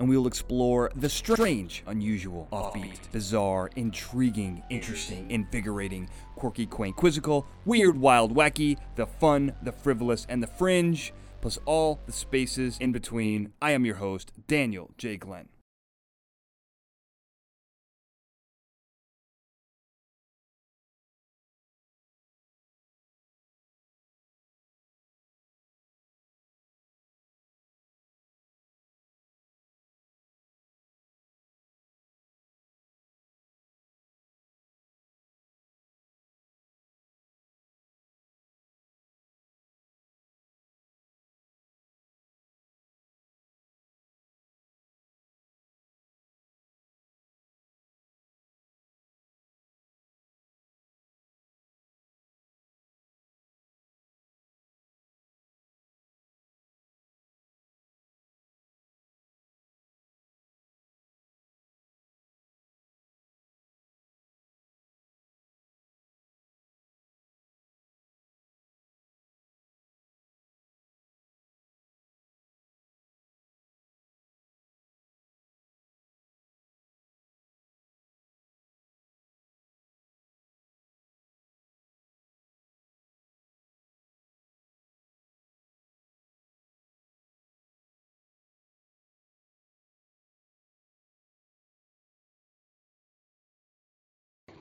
and we will explore the strange, unusual, offbeat, bizarre, intriguing, interesting, invigorating, quirky, quaint, quizzical, weird, wild, wacky, the fun, the frivolous, and the fringe, plus all the spaces in between. I am your host, Daniel J. Glenn.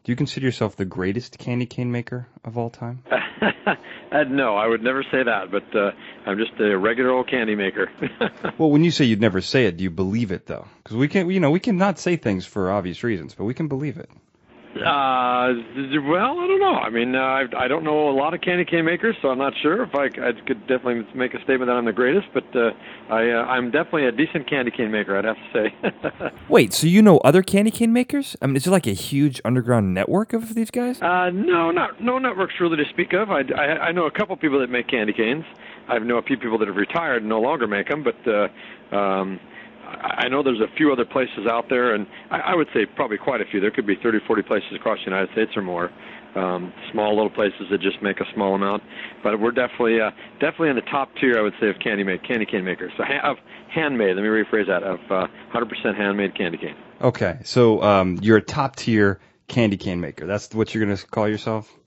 Do you consider yourself the greatest candy cane maker of all time? uh, no, I would never say that, but uh, I'm just a regular old candy maker. well, when you say you'd never say it, do you believe it though? Because we can, you know, we cannot say things for obvious reasons, but we can believe it. Uh, well, I don't know. I mean, uh, I, I don't know a lot of candy cane makers, so I'm not sure if I, I could definitely make a statement that I'm the greatest. But uh, I, uh, I'm definitely a decent candy cane maker, I'd have to say. Wait, so you know other candy cane makers? I mean, is there like a huge underground network of these guys? Uh, no, not no networks really to speak of. I, I, I know a couple people that make candy canes. I know a few people that have retired and no longer make them, but. Uh, um, I know there's a few other places out there, and I, I would say probably quite a few. There could be 30, 40 places across the United States or more. Um, small little places that just make a small amount, but we're definitely uh, definitely in the top tier, I would say, of candy make candy cane makers. So of handmade. Let me rephrase that of uh, 100% handmade candy cane. Okay, so um, you're a top tier candy cane maker. That's what you're going to call yourself.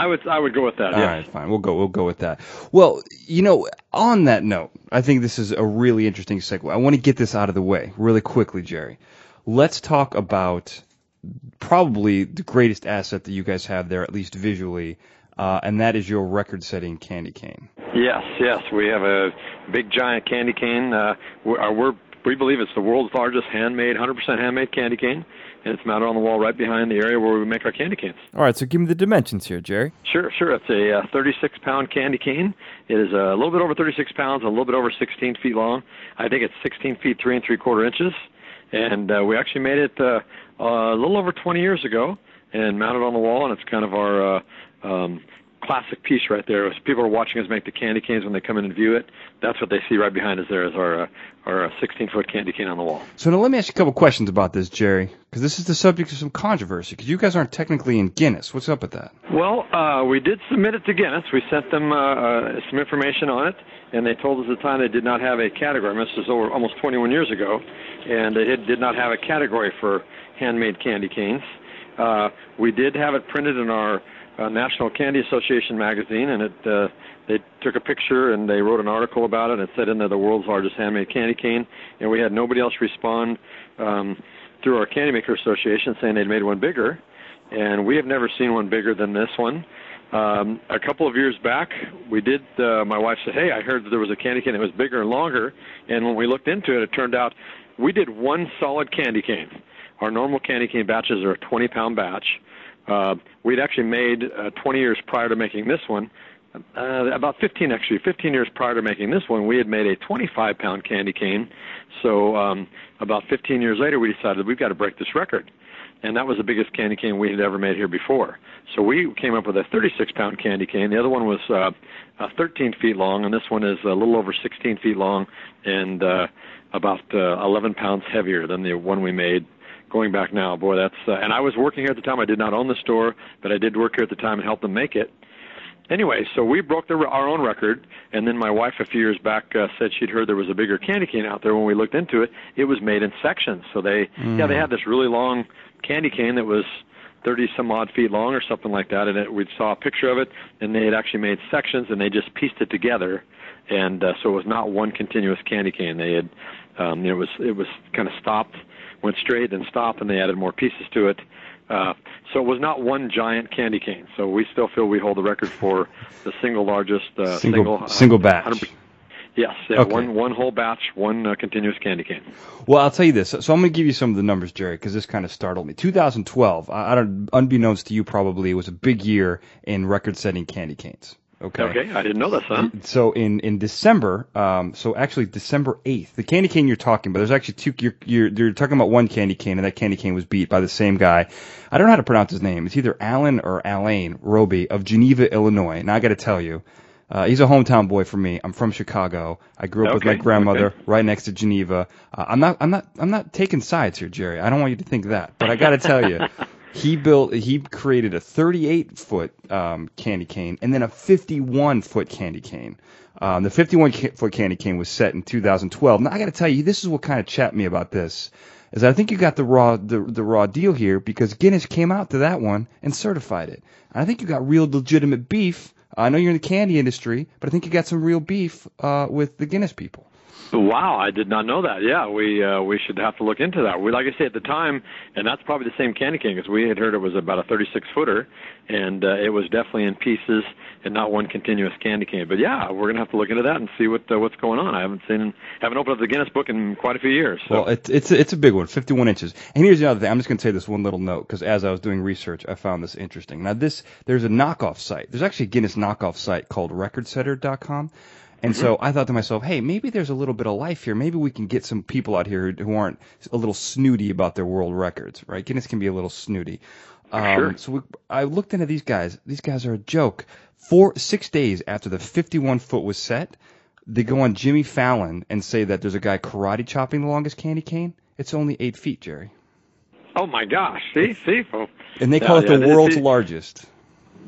I would I would go with that. All yes. right, fine. We'll go we'll go with that. Well, you know, on that note, I think this is a really interesting segue. I want to get this out of the way really quickly, Jerry. Let's talk about probably the greatest asset that you guys have there, at least visually, uh, and that is your record-setting candy cane. Yes, yes, we have a big giant candy cane. Uh, we're, we're we believe it's the world's largest handmade, 100% handmade candy cane and it's mounted on the wall right behind the area where we make our candy canes. All right, so give me the dimensions here, Jerry. Sure, sure. It's a uh, 36 pound candy cane. It is a little bit over 36 pounds, a little bit over 16 feet long. I think it's 16 feet three and three quarter inches, and uh, we actually made it uh, a little over 20 years ago and mounted on the wall, and it's kind of our uh, classic piece right there. As people are watching us make the candy canes when they come in and view it, that's what they see right behind us. There is our uh, our 16 uh, foot candy cane on the wall. So now let me ask you a couple questions about this, Jerry, because this is the subject of some controversy. Because you guys aren't technically in Guinness. What's up with that? Well, uh, we did submit it to Guinness. We sent them uh, uh, some information on it, and they told us at the time they did not have a category. This was over almost 21 years ago, and it did not have a category for handmade candy canes. Uh, we did have it printed in our uh, National Candy Association magazine, and it uh, they took a picture and they wrote an article about it. And it said in there the world's largest handmade candy cane, and we had nobody else respond um, through our Candy Maker Association saying they'd made one bigger, and we have never seen one bigger than this one. Um, a couple of years back, we did. Uh, my wife said, "Hey, I heard that there was a candy cane that was bigger and longer," and when we looked into it, it turned out we did one solid candy cane. Our normal candy cane batches are a 20 pound batch. Uh, we'd actually made uh, 20 years prior to making this one, uh, about 15 actually, 15 years prior to making this one, we had made a 25 pound candy cane. So um, about 15 years later, we decided we've got to break this record. and that was the biggest candy cane we had ever made here before. So we came up with a 36 pound candy cane. The other one was uh, uh, 13 feet long, and this one is a little over 16 feet long and uh, about uh, 11 pounds heavier than the one we made going back now. Boy, that's uh, and I was working here at the time. I did not own the store, but I did work here at the time and help them make it. Anyway, so we broke the, our own record, and then my wife a few years back uh, said she'd heard there was a bigger candy cane out there. When we looked into it, it was made in sections. So they, mm. yeah, they had this really long candy cane that was 30 some odd feet long or something like that, and it, we saw a picture of it, and they had actually made sections, and they just pieced it together, and uh, so it was not one continuous candy cane. They had, um, you know, it was it was kind of stopped, went straight, and stopped, and they added more pieces to it uh, so it was not one giant candy cane. So we still feel we hold the record for the single largest uh, single single, uh, single batch. Yes, yeah, okay. one one whole batch, one uh, continuous candy cane. Well, I'll tell you this. So I'm going to give you some of the numbers, Jerry, because this kind of startled me. 2012, I, I don't, unbeknownst to you, probably was a big year in record-setting candy canes. Okay. Okay, I didn't know that, son. So in in December, um, so actually December eighth, the candy cane you're talking about. There's actually two. You're, you're you're talking about one candy cane, and that candy cane was beat by the same guy. I don't know how to pronounce his name. It's either Alan or Alain Roby of Geneva, Illinois. And I got to tell you, uh, he's a hometown boy for me. I'm from Chicago. I grew up okay, with my grandmother okay. right next to Geneva. Uh, I'm not, I'm not, I'm not taking sides here, Jerry. I don't want you to think that, but I got to tell you, he built he created a 38 foot um, candy cane and then a 51 foot candy cane. Um, the 51 foot candy cane was set in 2012. Now I got to tell you, this is what kind of chapped me about this. Is I think you got the raw the, the raw deal here because Guinness came out to that one and certified it. And I think you got real legitimate beef. I know you're in the candy industry, but I think you got some real beef uh, with the Guinness people. Wow, I did not know that. Yeah, we uh, we should have to look into that. We, like I say, at the time, and that's probably the same candy cane because we had heard it was about a 36 footer, and uh, it was definitely in pieces and not one continuous candy cane. But yeah, we're gonna have to look into that and see what uh, what's going on. I haven't seen haven't opened up the Guinness book in quite a few years. So. Well, it's it's it's a big one, 51 inches. And here's the other thing. I'm just gonna say this one little note because as I was doing research, I found this interesting. Now this there's a knockoff site. There's actually a Guinness knockoff site called RecordSetter.com and mm-hmm. so I thought to myself, hey, maybe there's a little bit of life here. Maybe we can get some people out here who aren't a little snooty about their world records, right? Guinness can be a little snooty. Um, sure. So we, I looked into these guys. These guys are a joke. Four, six days after the 51 foot was set, they go on Jimmy Fallon and say that there's a guy karate chopping the longest candy cane. It's only eight feet, Jerry. Oh my gosh! See, see, and they call yeah, it the yeah, world's largest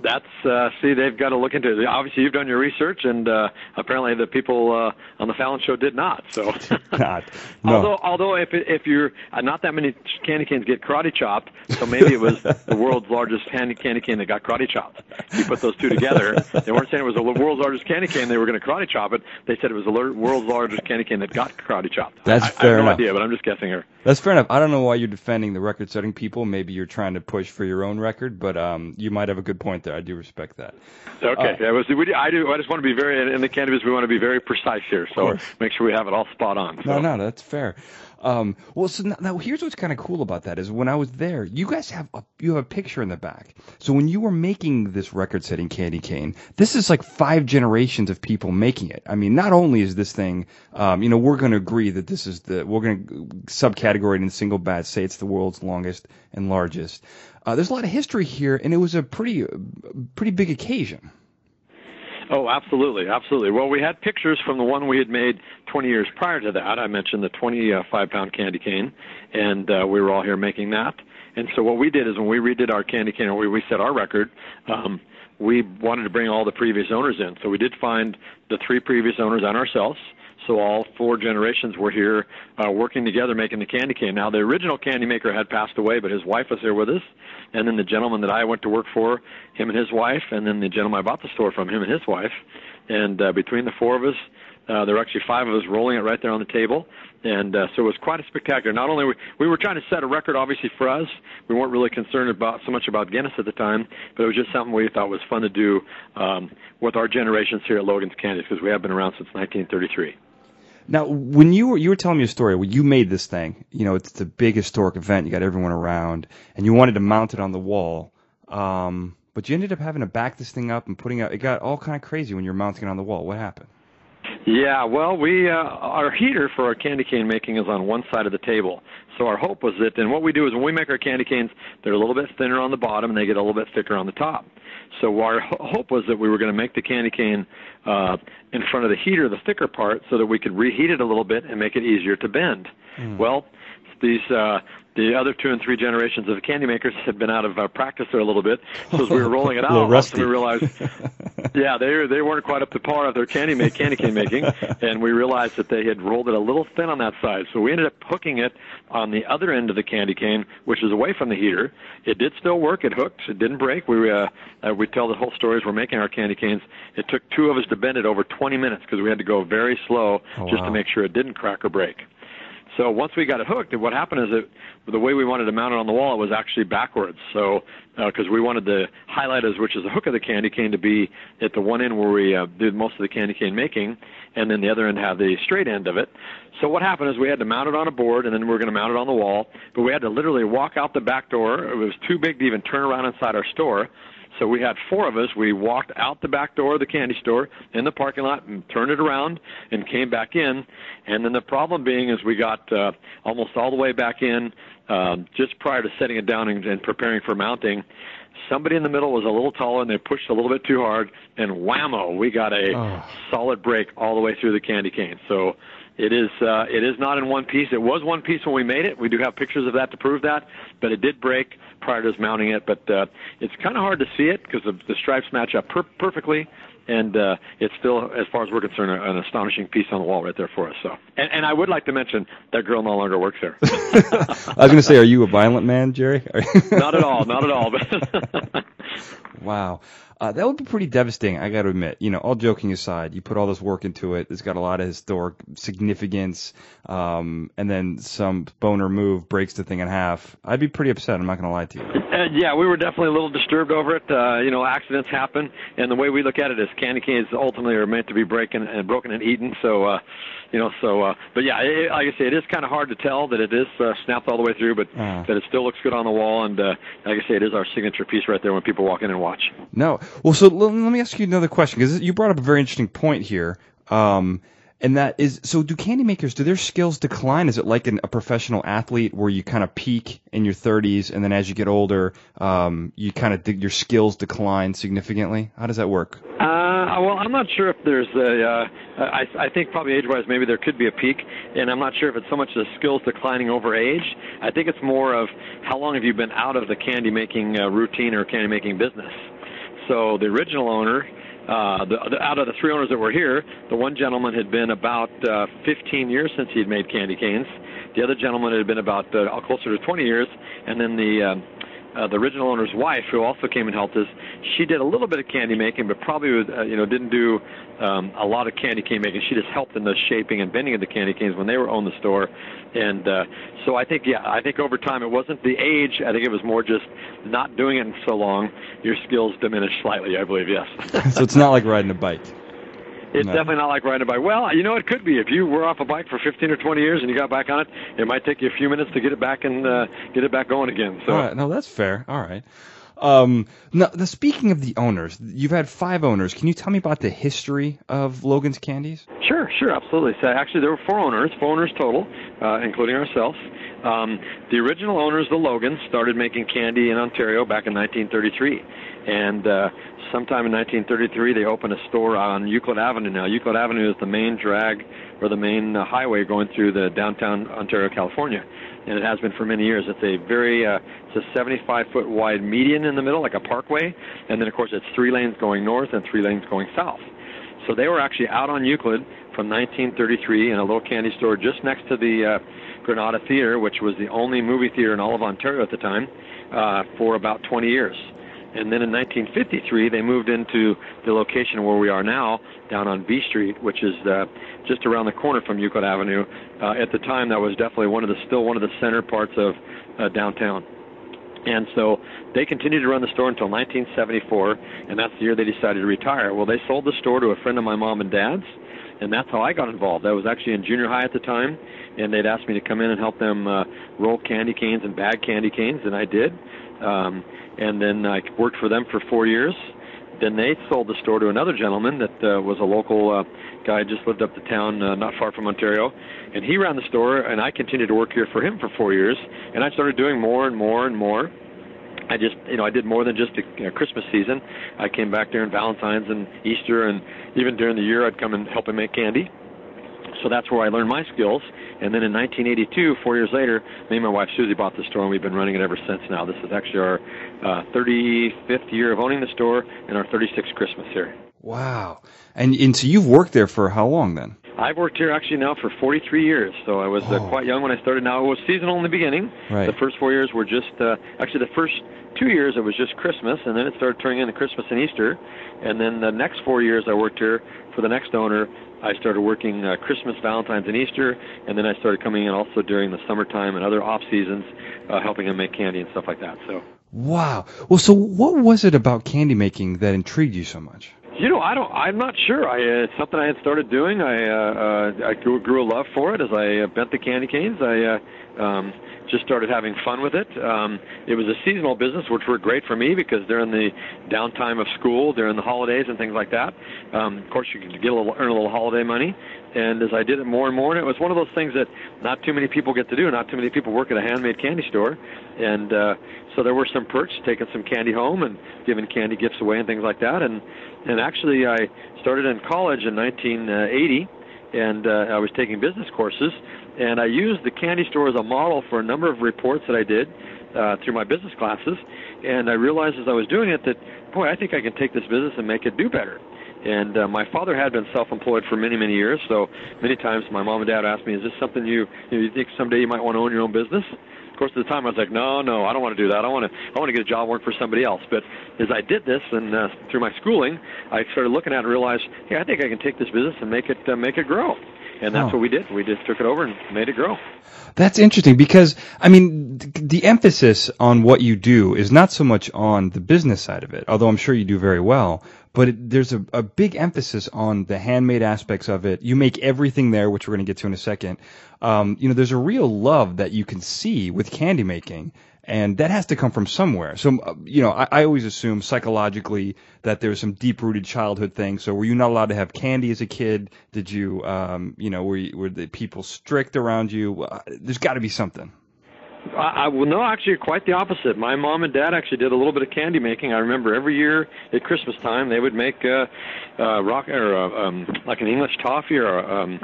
that's uh, see they've got to look into it. Obviously, you've done your research, and uh, apparently the people uh, on the Fallon Show did not. So, God, no. although although if if you're uh, not that many candy canes get karate chopped, so maybe it was the world's largest candy candy cane that got karate chopped. You put those two together. They weren't saying it was the world's largest candy cane. They were going to karate chop it. They said it was the world's largest candy cane that got karate chopped. That's I, fair I have no enough. idea, but I'm just guessing here. That's fair enough. I don't know why you're defending the record-setting people. Maybe you're trying to push for your own record, but um, you might have a good point there. I do respect that. Okay, uh, yeah, was, we, I do. I just want to be very in the cannabis. We want to be very precise here, so make sure we have it all spot on. So. No, no, that's fair. Um, well, so now, now here's what's kind of cool about that is when I was there, you guys have a, you have a picture in the back. So when you were making this record-setting candy cane, this is like five generations of people making it. I mean, not only is this thing, um, you know, we're going to agree that this is the we're going to subcategory it in single batch, say it's the world's longest and largest. Uh, there's a lot of history here, and it was a pretty pretty big occasion. Oh, absolutely, absolutely. Well, we had pictures from the one we had made 20 years prior to that. I mentioned the 25 pound candy cane, and uh, we were all here making that. And so what we did is when we redid our candy cane, we, we set our record, um, we wanted to bring all the previous owners in. So we did find the three previous owners and ourselves. So all four generations were here uh, working together making the candy cane. Now the original candy maker had passed away, but his wife was here with us, and then the gentleman that I went to work for, him and his wife, and then the gentleman I bought the store from, him and his wife, and uh, between the four of us, uh, there were actually five of us rolling it right there on the table, and uh, so it was quite a spectacular. Not only we, we were trying to set a record, obviously for us, we weren't really concerned about so much about Guinness at the time, but it was just something we thought was fun to do um, with our generations here at Logan's Candy because we have been around since 1933. Now, when you were you were telling me a story when you made this thing, you know, it's the big historic event. You got everyone around, and you wanted to mount it on the wall, um, but you ended up having to back this thing up and putting out. It got all kind of crazy when you're mounting it on the wall. What happened? Yeah, well, we uh, our heater for our candy cane making is on one side of the table. So our hope was that, and what we do is when we make our candy canes, they're a little bit thinner on the bottom and they get a little bit thicker on the top. So our hope was that we were going to make the candy cane uh, in front of the heater, the thicker part, so that we could reheat it a little bit and make it easier to bend. Mm. Well, these uh, the other two and three generations of candy makers had been out of uh, practice there a little bit. So as we were rolling it out, we realized, yeah, they they weren't quite up to par of their candy make candy cane making, and we realized that they had rolled it a little thin on that side. So we ended up hooking it on the other end of the candy cane, which is away from the heater. It did still work. It hooked. It didn't break. We uh, uh, we tell the whole story as we're making our candy canes. It took two of us to bend it over 20 minutes because we had to go very slow oh, just wow. to make sure it didn't crack or break. So once we got it hooked, what happened is that the way we wanted to mount it on the wall, it was actually backwards. So because uh, we wanted the highlighters, which is the hook of the candy cane, to be at the one end where we uh, did most of the candy cane making, and then the other end have the straight end of it. So what happened is we had to mount it on a board, and then we were going to mount it on the wall. But we had to literally walk out the back door. It was too big to even turn around inside our store. So we had four of us. We walked out the back door of the candy store in the parking lot and turned it around and came back in. And then the problem being is we got uh, almost all the way back in um, just prior to setting it down and, and preparing for mounting. Somebody in the middle was a little taller and they pushed a little bit too hard, and whammo, we got a oh. solid break all the way through the candy cane. So it is uh, it is not in one piece. It was one piece when we made it. We do have pictures of that to prove that, but it did break prior to us mounting it. But uh, it's kind of hard to see it because the, the stripes match up per- perfectly, and uh, it's still, as far as we're concerned, an astonishing piece on the wall right there for us. So, and, and I would like to mention that girl no longer works there. I was going to say, are you a violent man, Jerry? not at all, not at all. But wow. Uh, that would be pretty devastating, I got to admit. You know, all joking aside, you put all this work into it. It's got a lot of historic significance, um, and then some boner move breaks the thing in half. I'd be pretty upset. I'm not going to lie to you. Uh, yeah, we were definitely a little disturbed over it. Uh, you know, accidents happen, and the way we look at it is candy canes ultimately are meant to be breaking and broken and eaten. So, uh, you know, so uh, but yeah, it, like I say, it is kind of hard to tell that it is uh, snapped all the way through, but uh. that it still looks good on the wall, and uh, like I say, it is our signature piece right there when people walk in and watch. No, well, so let me ask you another question because you brought up a very interesting point here. Um, and that is so. Do candy makers do their skills decline? Is it like an, a professional athlete where you kind of peak in your 30s, and then as you get older, um, you kind of your skills decline significantly? How does that work? Uh, well, I'm not sure if there's a. Uh, I, I think probably age-wise, maybe there could be a peak, and I'm not sure if it's so much the skills declining over age. I think it's more of how long have you been out of the candy making uh, routine or candy making business. So the original owner uh, the, the, out of the three owners that were here, the one gentleman had been about uh, 15 years since he had made candy canes. The other gentleman had been about uh, closer to 20 years, and then the um, uh, the original owner's wife, who also came and helped us, she did a little bit of candy making, but probably was, uh, you know didn't do um, a lot of candy cane making. She just helped in the shaping and bending of the candy canes when they were on the store, and uh, so I think yeah, I think over time it wasn't the age. I think it was more just not doing it so long. Your skills diminished slightly, I believe. Yes. so it's not like riding a bike. It's no. definitely not like riding a bike. Well, you know, it could be. If you were off a bike for 15 or 20 years and you got back on it, it might take you a few minutes to get it back and uh, get it back going again. So, All right. no, that's fair. All right. Um, now, the, speaking of the owners, you've had five owners. Can you tell me about the history of Logan's Candies? Sure, sure, absolutely. So actually, there were four owners, four owners total, uh, including ourselves. Um, the original owners, the Logans, started making candy in Ontario back in 1933, and uh, sometime in 1933 they opened a store on Euclid Avenue. Now, Euclid Avenue is the main drag or the main uh, highway going through the downtown Ontario, California and it has been for many years. It's a very uh, it's a 75 foot wide median in the middle, like a parkway, and then of course it's three lanes going north and three lanes going south. So they were actually out on Euclid from 1933 in a little candy store just next to the uh, Granada Theater, which was the only movie theater in all of Ontario at the time, uh, for about 20 years. And then in 1953, they moved into the location where we are now, down on B Street, which is uh, just around the corner from Euclid Avenue. Uh, at the time, that was definitely one of the still one of the center parts of uh, downtown. And so they continued to run the store until 1974, and that's the year they decided to retire. Well, they sold the store to a friend of my mom and dad's, and that's how I got involved. I was actually in junior high at the time, and they'd asked me to come in and help them uh, roll candy canes and bag candy canes, and I did. Um, and then I worked for them for four years. then they sold the store to another gentleman that uh, was a local uh, guy just lived up the town uh, not far from Ontario and he ran the store and I continued to work here for him for 4 years and I started doing more and more and more I just, you know, I did more than just a, a Christmas season. I came back during Valentine's and Easter, and even during the year, I'd come and help him make candy. So that's where I learned my skills. And then in 1982, four years later, me and my wife Susie bought the store, and we've been running it ever since. Now this is actually our uh, 35th year of owning the store, and our 36th Christmas here. Wow. And and so you've worked there for how long then? I've worked here actually now for 43 years. So I was uh, Oh. quite young when I started. Now it was seasonal in the beginning. Right. The first four years were just uh, actually the first two years it was just Christmas, and then it started turning into Christmas and Easter. And then the next four years I worked here for the next owner. I started working uh, Christmas, Valentine's, and Easter, and then I started coming in also during the summertime and other off seasons, uh, helping him make candy and stuff like that. So. Wow. Well, so what was it about candy making that intrigued you so much? You know, I don't. I'm not sure. I uh, it's something I had started doing. I uh, uh, I grew, grew a love for it as I uh, bent the candy canes. I uh, um, just started having fun with it. Um, it was a seasonal business, which were great for me because during the downtime of school, during the holidays and things like that, um, of course you can get a little, earn a little holiday money. And as I did it more and more, and it was one of those things that not too many people get to do. Not too many people work at a handmade candy store, and uh, so there were some perks, taking some candy home and giving candy gifts away and things like that. And and actually, I started in college in 1980, and uh, I was taking business courses, and I used the candy store as a model for a number of reports that I did uh, through my business classes. And I realized as I was doing it that, boy, I think I can take this business and make it do better. And uh, my father had been self-employed for many, many years. So many times my mom and dad asked me, "Is this something you you, know, you think someday you might want to own your own business?" Of course, at the time I was like, "No, no, I don't want to do that. I want to I want to get a job work for somebody else." But as I did this and uh, through my schooling, I started looking at it and realized, "Hey, I think I can take this business and make it uh, make it grow." And that's Oh. what we did. We just took it over and made it grow. That's interesting because I mean th- the emphasis on what you do is not so much on the business side of it, although I'm sure you do very well. But it, there's a, a big emphasis on the handmade aspects of it. You make everything there, which we're going to get to in a second. Um, you know, there's a real love that you can see with candy making, and that has to come from somewhere. So, uh, you know, I, I always assume psychologically that there's some deep-rooted childhood thing. So, were you not allowed to have candy as a kid? Did you, um, you know, were you, were the people strict around you? Uh, there's got to be something. I, I well, no, actually, quite the opposite. My mom and dad actually did a little bit of candy making. I remember every year at Christmas time they would make uh, uh, rock or uh, um, like an English toffee or um,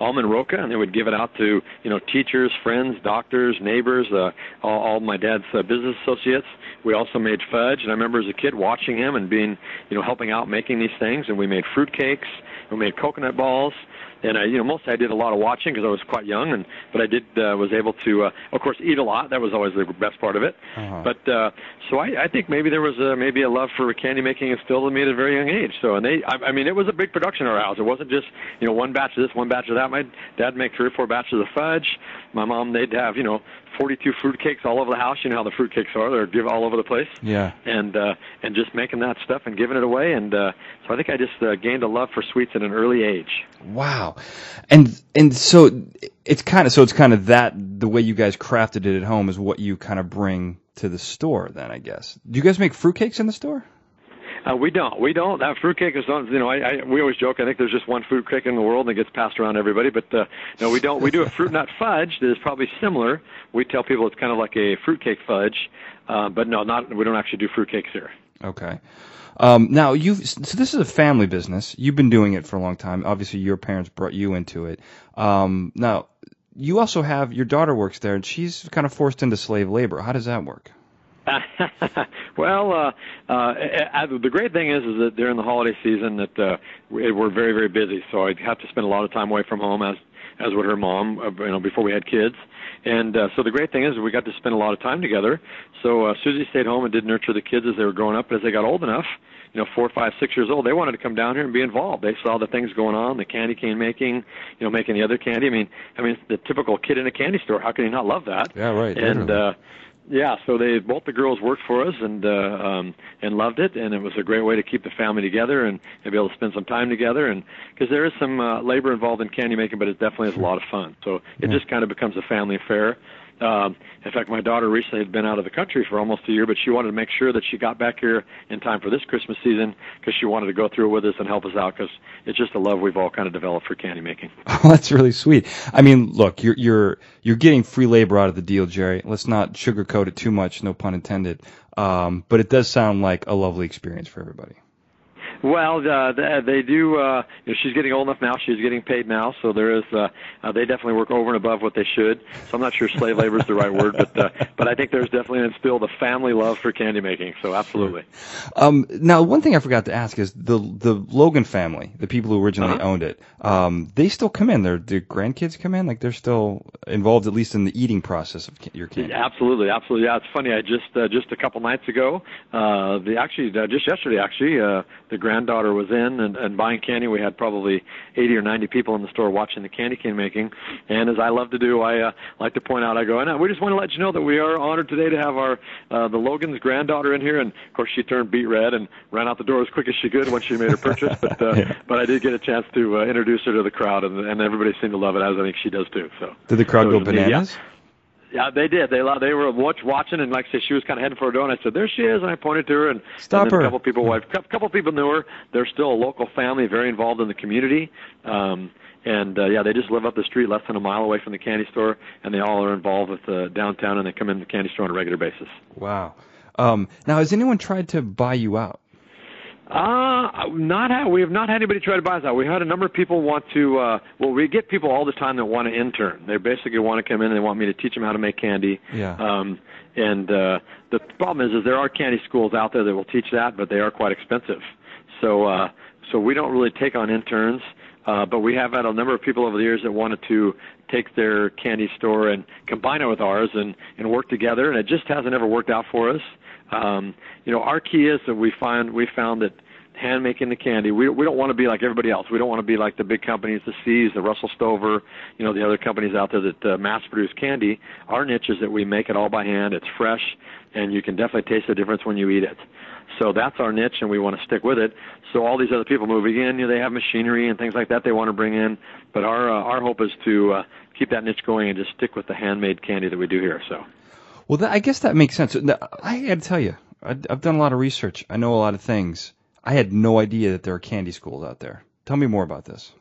almond roca, and they would give it out to you know teachers, friends, doctors, neighbors, uh, all, all my dad's uh, business associates. We also made fudge, and I remember as a kid watching him and being you know helping out making these things. And we made fruit cakes, we made coconut balls and I, you know, mostly I did a lot of watching because I was quite young, and but I did uh, was able to, uh, of course, eat a lot. That was always the best part of it. Uh-huh. But uh, so I, I think maybe there was a, maybe a love for candy making instilled in me at a very young age. So and they, I, I mean, it was a big production in our house. It wasn't just you know one batch of this, one batch of that. My dad make three or four batches of fudge. My mom, they'd have you know 42 fruit cakes all over the house. You know how the fruit cakes are; they're give all over the place Yeah. and uh, and just making that stuff and giving it away. And uh, so I think I just uh, gained a love for sweets at an early age. Wow. And and so it's kind of so it's kind of that the way you guys crafted it at home is what you kind of bring to the store then I guess. Do you guys make fruitcakes in the store? Uh, we don't. We don't. That fruitcake is not. You know, I, I we always joke. I think there's just one fruitcake in the world that gets passed around everybody. But uh, no, we don't. We do a fruit nut fudge that is probably similar. We tell people it's kind of like a fruitcake fudge, uh, but no, not. We don't actually do fruitcakes here. Okay. Um, now you've so this is a family business. You've been doing it for a long time. Obviously, your parents brought you into it. Um, now you also have your daughter works there, and she's kind of forced into slave labor. How does that work? well, uh, uh, uh, the great thing is, is that during the holiday season, that uh, we- we're very, very busy. So I'd have to spend a lot of time away from home, as as would her mom, uh, you know, before we had kids. And uh, so the great thing is, we got to spend a lot of time together. So uh, Susie stayed home and did nurture the kids as they were growing up. But as they got old enough, you know, four, five, six years old, they wanted to come down here and be involved. They saw the things going on, the candy cane making, you know, making the other candy. I mean, I mean, the typical kid in a candy store. How can you not love that? Yeah, right, And literally. uh, yeah, so they both the girls worked for us and uh, um, and loved it, and it was a great way to keep the family together and, and be able to spend some time together. And because there is some uh, labor involved in candy making, but it definitely is a lot of fun. So it Yeah. just kind of becomes a family affair. Um, in fact, my daughter recently had been out of the country for almost a year, but she wanted to make sure that she got back here in time for this Christmas season because she wanted to go through it with us and help us out because it's just a love we've all kind of developed for candy making. Oh, that's really sweet. I mean, look, you're you're you're getting free labor out of the deal, Jerry. Let's not sugarcoat it too much, no pun intended. Um, but it does sound like a lovely experience for everybody. Well, uh, they do. Uh, you know, she's getting old enough now. She's getting paid now, so there is. Uh, uh, they definitely work over and above what they should. So I'm not sure slave labor is the right word, but uh, but I think there's definitely instilled a family love for candy making. So absolutely. Um, now, one thing I forgot to ask is the the Logan family, the people who originally Uh-huh. owned it. Um, they still come in. Their their grandkids come in. Like they're still involved, at least in the eating process of your candy. Absolutely, absolutely. Yeah, it's funny. I just uh, just a couple nights ago, uh, the actually uh, just yesterday actually, uh, the granddaughter was in and, and buying candy. We had probably 80 or 90 people in the store watching the candy cane making. And as I love to do, I uh, like to point out. I go, and we just want to let you know that we are honored today to have our uh, the Logan's granddaughter in here. And of course, she turned beet red and ran out the door as quick as she could when she made her purchase. But uh, but I did get a chance to uh, introduce her to the crowd, and, and everybody seemed to love it, as I think she does too. So. Did the crowd So go was neat, yeah. Yeah, they did. They they were watch, watching, and like I said, she was kind of heading for a door, and I said, "There she is," and I pointed to her, and Stop and her. A couple people, a couple people knew her. They're still a local family, very involved in the community, um, and uh, yeah, they just live up the street, less than a mile away from the candy store, and they all are involved with uh, downtown, and they come in the candy store on a regular basis. Wow. Um, now, has anyone tried to buy you out? Uh, not ha- we have not had anybody try to buy us out. We had a number of people want to. Uh, well, we get people all the time that want to intern. They basically want to come in and they want me to teach them how to make candy. Yeah. Um, and uh, the problem is, is there are candy schools out there that will teach that, but they are quite expensive. So, uh, so we don't really take on interns. Uh, but we have had a number of people over the years that wanted to take their candy store and combine it with ours and, and work together, and it just hasn't ever worked out for us. Um, you know, our key is that we find we found that hand making the candy, we we don't want to be like everybody else. We don't want to be like the big companies, the See's, the Russell Stover, you know, the other companies out there that uh, mass produce candy. Our niche is that we make it all by hand. It's fresh, and you can definitely taste the difference when you eat it. So that's our niche, and we want to stick with it. So all these other people moving in, you know, they have machinery and things like that they want to bring in. But our uh, our hope is to uh, keep that niche going and just stick with the handmade candy that we do here. So. Well, that, I guess that makes sense. I got to tell you, I, I've done a lot of research. I know a lot of things. I had no idea that there are candy schools out there. Tell me more about this.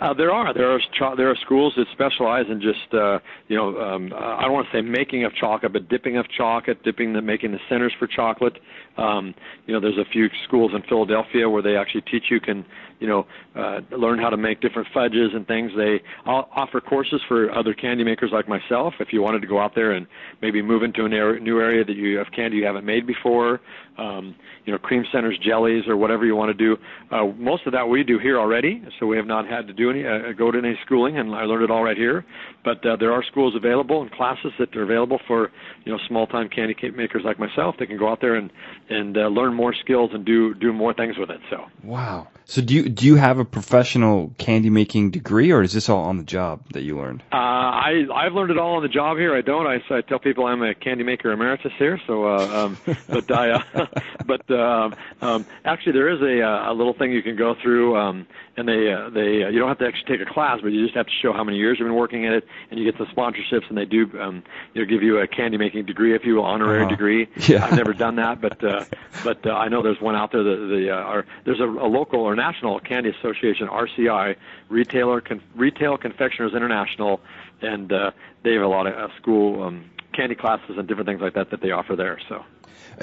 Uh, there are there are there are schools that specialize in just uh, you know um, uh, I don't want to say making of chocolate, but dipping of chocolate, dipping the making the centers for chocolate. Um, you know, there's a few schools in Philadelphia where they actually teach you can you know uh, learn how to make different fudges and things. They offer courses for other candy makers like myself. If you wanted to go out there and maybe move into a new area that you have candy you haven't made before, um, you know, cream centers, jellies, or whatever you want to do. Uh, most of that we do here already, so we have not had to do any uh, go to any schooling, and I learned it all right here. But uh, there are schools available and classes that are available for you know small time candy makers like myself. They can go out there and and uh, learn more skills and do do more things with it. So. Wow. So do you do you have a professional candy making degree, or is this all on the job that you learned? Uh, I I've learned it all on the job here. I don't. I, I tell people I'm a candy maker emeritus here. So, uh, um, but I, uh, but um, um, actually there is a uh, a little thing you can go through, um, and they uh, they uh, you don't have to actually take a class, but you just have to show how many years you've been working at it, and you get some sponsorships, and they do um, you know give you a candy making degree if you will, honorary Uh-huh. degree. Yeah. I've never done that, but uh, but uh, I know there's one out there. that the uh, are, there's a, a local or national candy association, RCI, Retailer Con- Retail Confectioners International, and uh, they have a lot of uh, school um, candy classes and different things like that that they offer there. So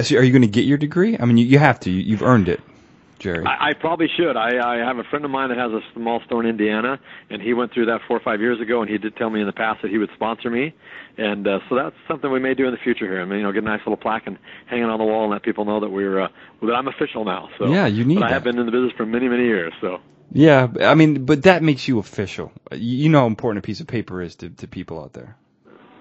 So are you going to get your degree? I mean, you, you have to. You, you've earned it, Jerry. I, I probably should. I, I have a friend of mine that has a small store in Indiana, and he went through that four or five years ago, and he did tell me in the past that he would sponsor me, and uh, so that's something we may do in the future here. I mean, you know, get a nice little plaque and hang it on the wall and let people know that we're uh, that I'm official now. So Yeah, you need But I have been in the business for many many years, so. yeah, I mean, but that makes you official. You you know how important a piece of paper is to, to people out there.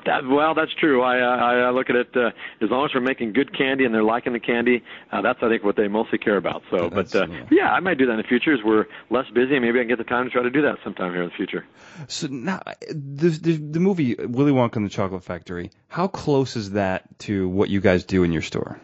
That, well, that's true. I, I I look at it uh, as long as we're making good candy and they're liking the candy. Uh, that's I think what they mostly care about. So, but uh, yeah. yeah, I might do that in the future as we're less busy. Maybe I can get the time to try to do that sometime here in the future. So now, the, the the movie Willy Wonka and the Chocolate Factory. How close is that to what you guys do in your store?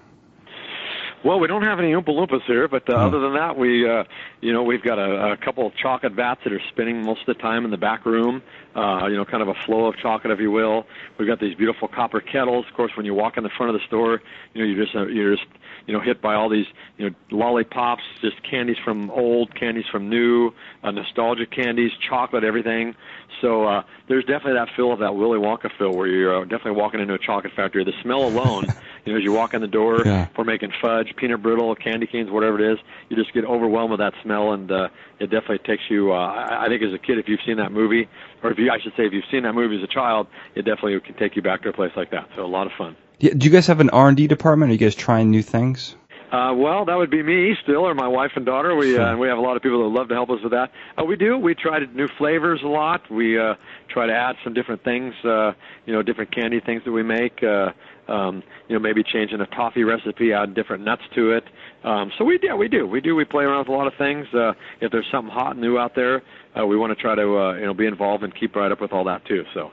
Well, we don't have any Oompa Loompas here, but uh, Hmm. other than that, we, uh, you know, we've got a, a couple of chocolate vats that are spinning most of the time in the back room. Uh, you know, kind of a flow of chocolate, if you will. We've got these beautiful copper kettles. Of course, when you walk in the front of the store, you know, you're just uh, you're just you know hit by all these you know lollipops, just candies from old, candies from new, uh, nostalgic candies, chocolate, everything. So uh, there's definitely that feel of that Willy Wonka feel where you're uh, definitely walking into a chocolate factory. The smell alone, you know, as you walk in the door, Yeah. we're making fudge, peanut brittle, candy canes, whatever it is. You just get overwhelmed with that smell, and uh, it definitely takes you. Uh, I think as a kid, if you've seen that movie, or if you, I should say, if you've seen that movie as a child, it definitely can take you back to a place like that. So a lot of fun. Yeah, do you guys have an R and D department? Are you guys trying new things? Uh, well, that would be me still, or my wife and daughter. We uh, we have a lot of people that would love to help us with that. Uh, we do. We try to new flavors a lot. We uh, try to add some different things. Uh, you know, different candy things that we make. Uh, um, you know, maybe changing a toffee recipe, add different nuts to it. Um, so we yeah we do we do we play around with a lot of things. Uh, if there's something hot and new out there, uh, we want to try to uh, you know be involved and keep right up with all that too. So.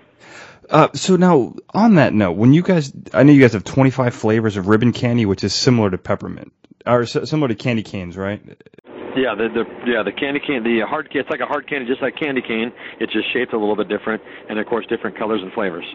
Uh, so now, on that note, when you guys, I know you guys have 25 flavors of ribbon candy, which is similar to peppermint, or s- similar to candy canes, right? Yeah, the, the yeah the candy cane, the hard it's like a hard candy, just like candy cane. It's just shaped a little bit different, and of course different colors and flavors.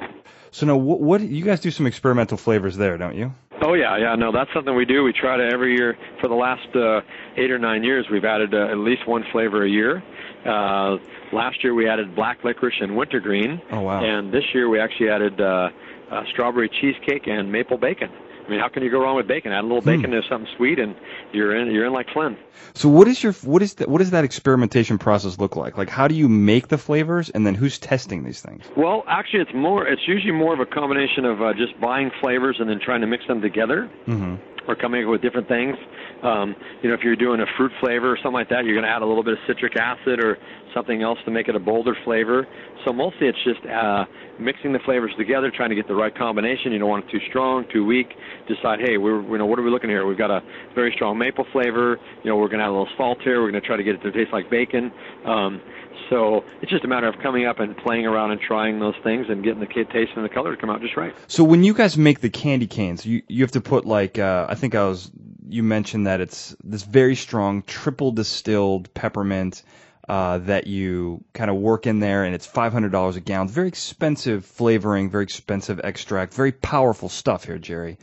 So now, what, what you guys do some experimental flavors there, don't you? Oh yeah, yeah, no, that's something we do. We try to every year for the last uh, eight or nine years. We've added uh, at least one flavor a year. Uh, last year we added black licorice and wintergreen, Oh wow. and this year we actually added uh, uh, strawberry cheesecake and maple bacon. I mean, how can you go wrong with bacon? Add a little bacon to something sweet, and you're in. You're in like Flynn. So what is your what is that what does that experimentation process look like? Like how do you make the flavors and then who's testing these things? Well, actually, it's more. It's usually more of a combination of uh, just buying flavors and then trying to mix them together, hmm or coming up with different things. Um, you know, if you're doing a fruit flavor or something like that, you're going to add a little bit of citric acid or something else to make it a bolder flavor. So mostly, it's just uh, mixing the flavors together, trying to get the right combination. You don't want it too strong, too weak. Decide, hey, we're you know what are we looking here? We've got a very strong maple flavor. You know, we're going to add a little salt here. We're going to try to get it to taste like bacon. Um, so it's just a matter of coming up and playing around and trying those things and getting the taste and the color to come out just right. So when you guys make the candy canes, you you have to put like uh, I think I was you mentioned that it's this very strong triple distilled peppermint uh, that you kind of work in there, and it's five hundred dollars a gallon. Very expensive flavoring, very expensive extract, very powerful stuff here, Jerry.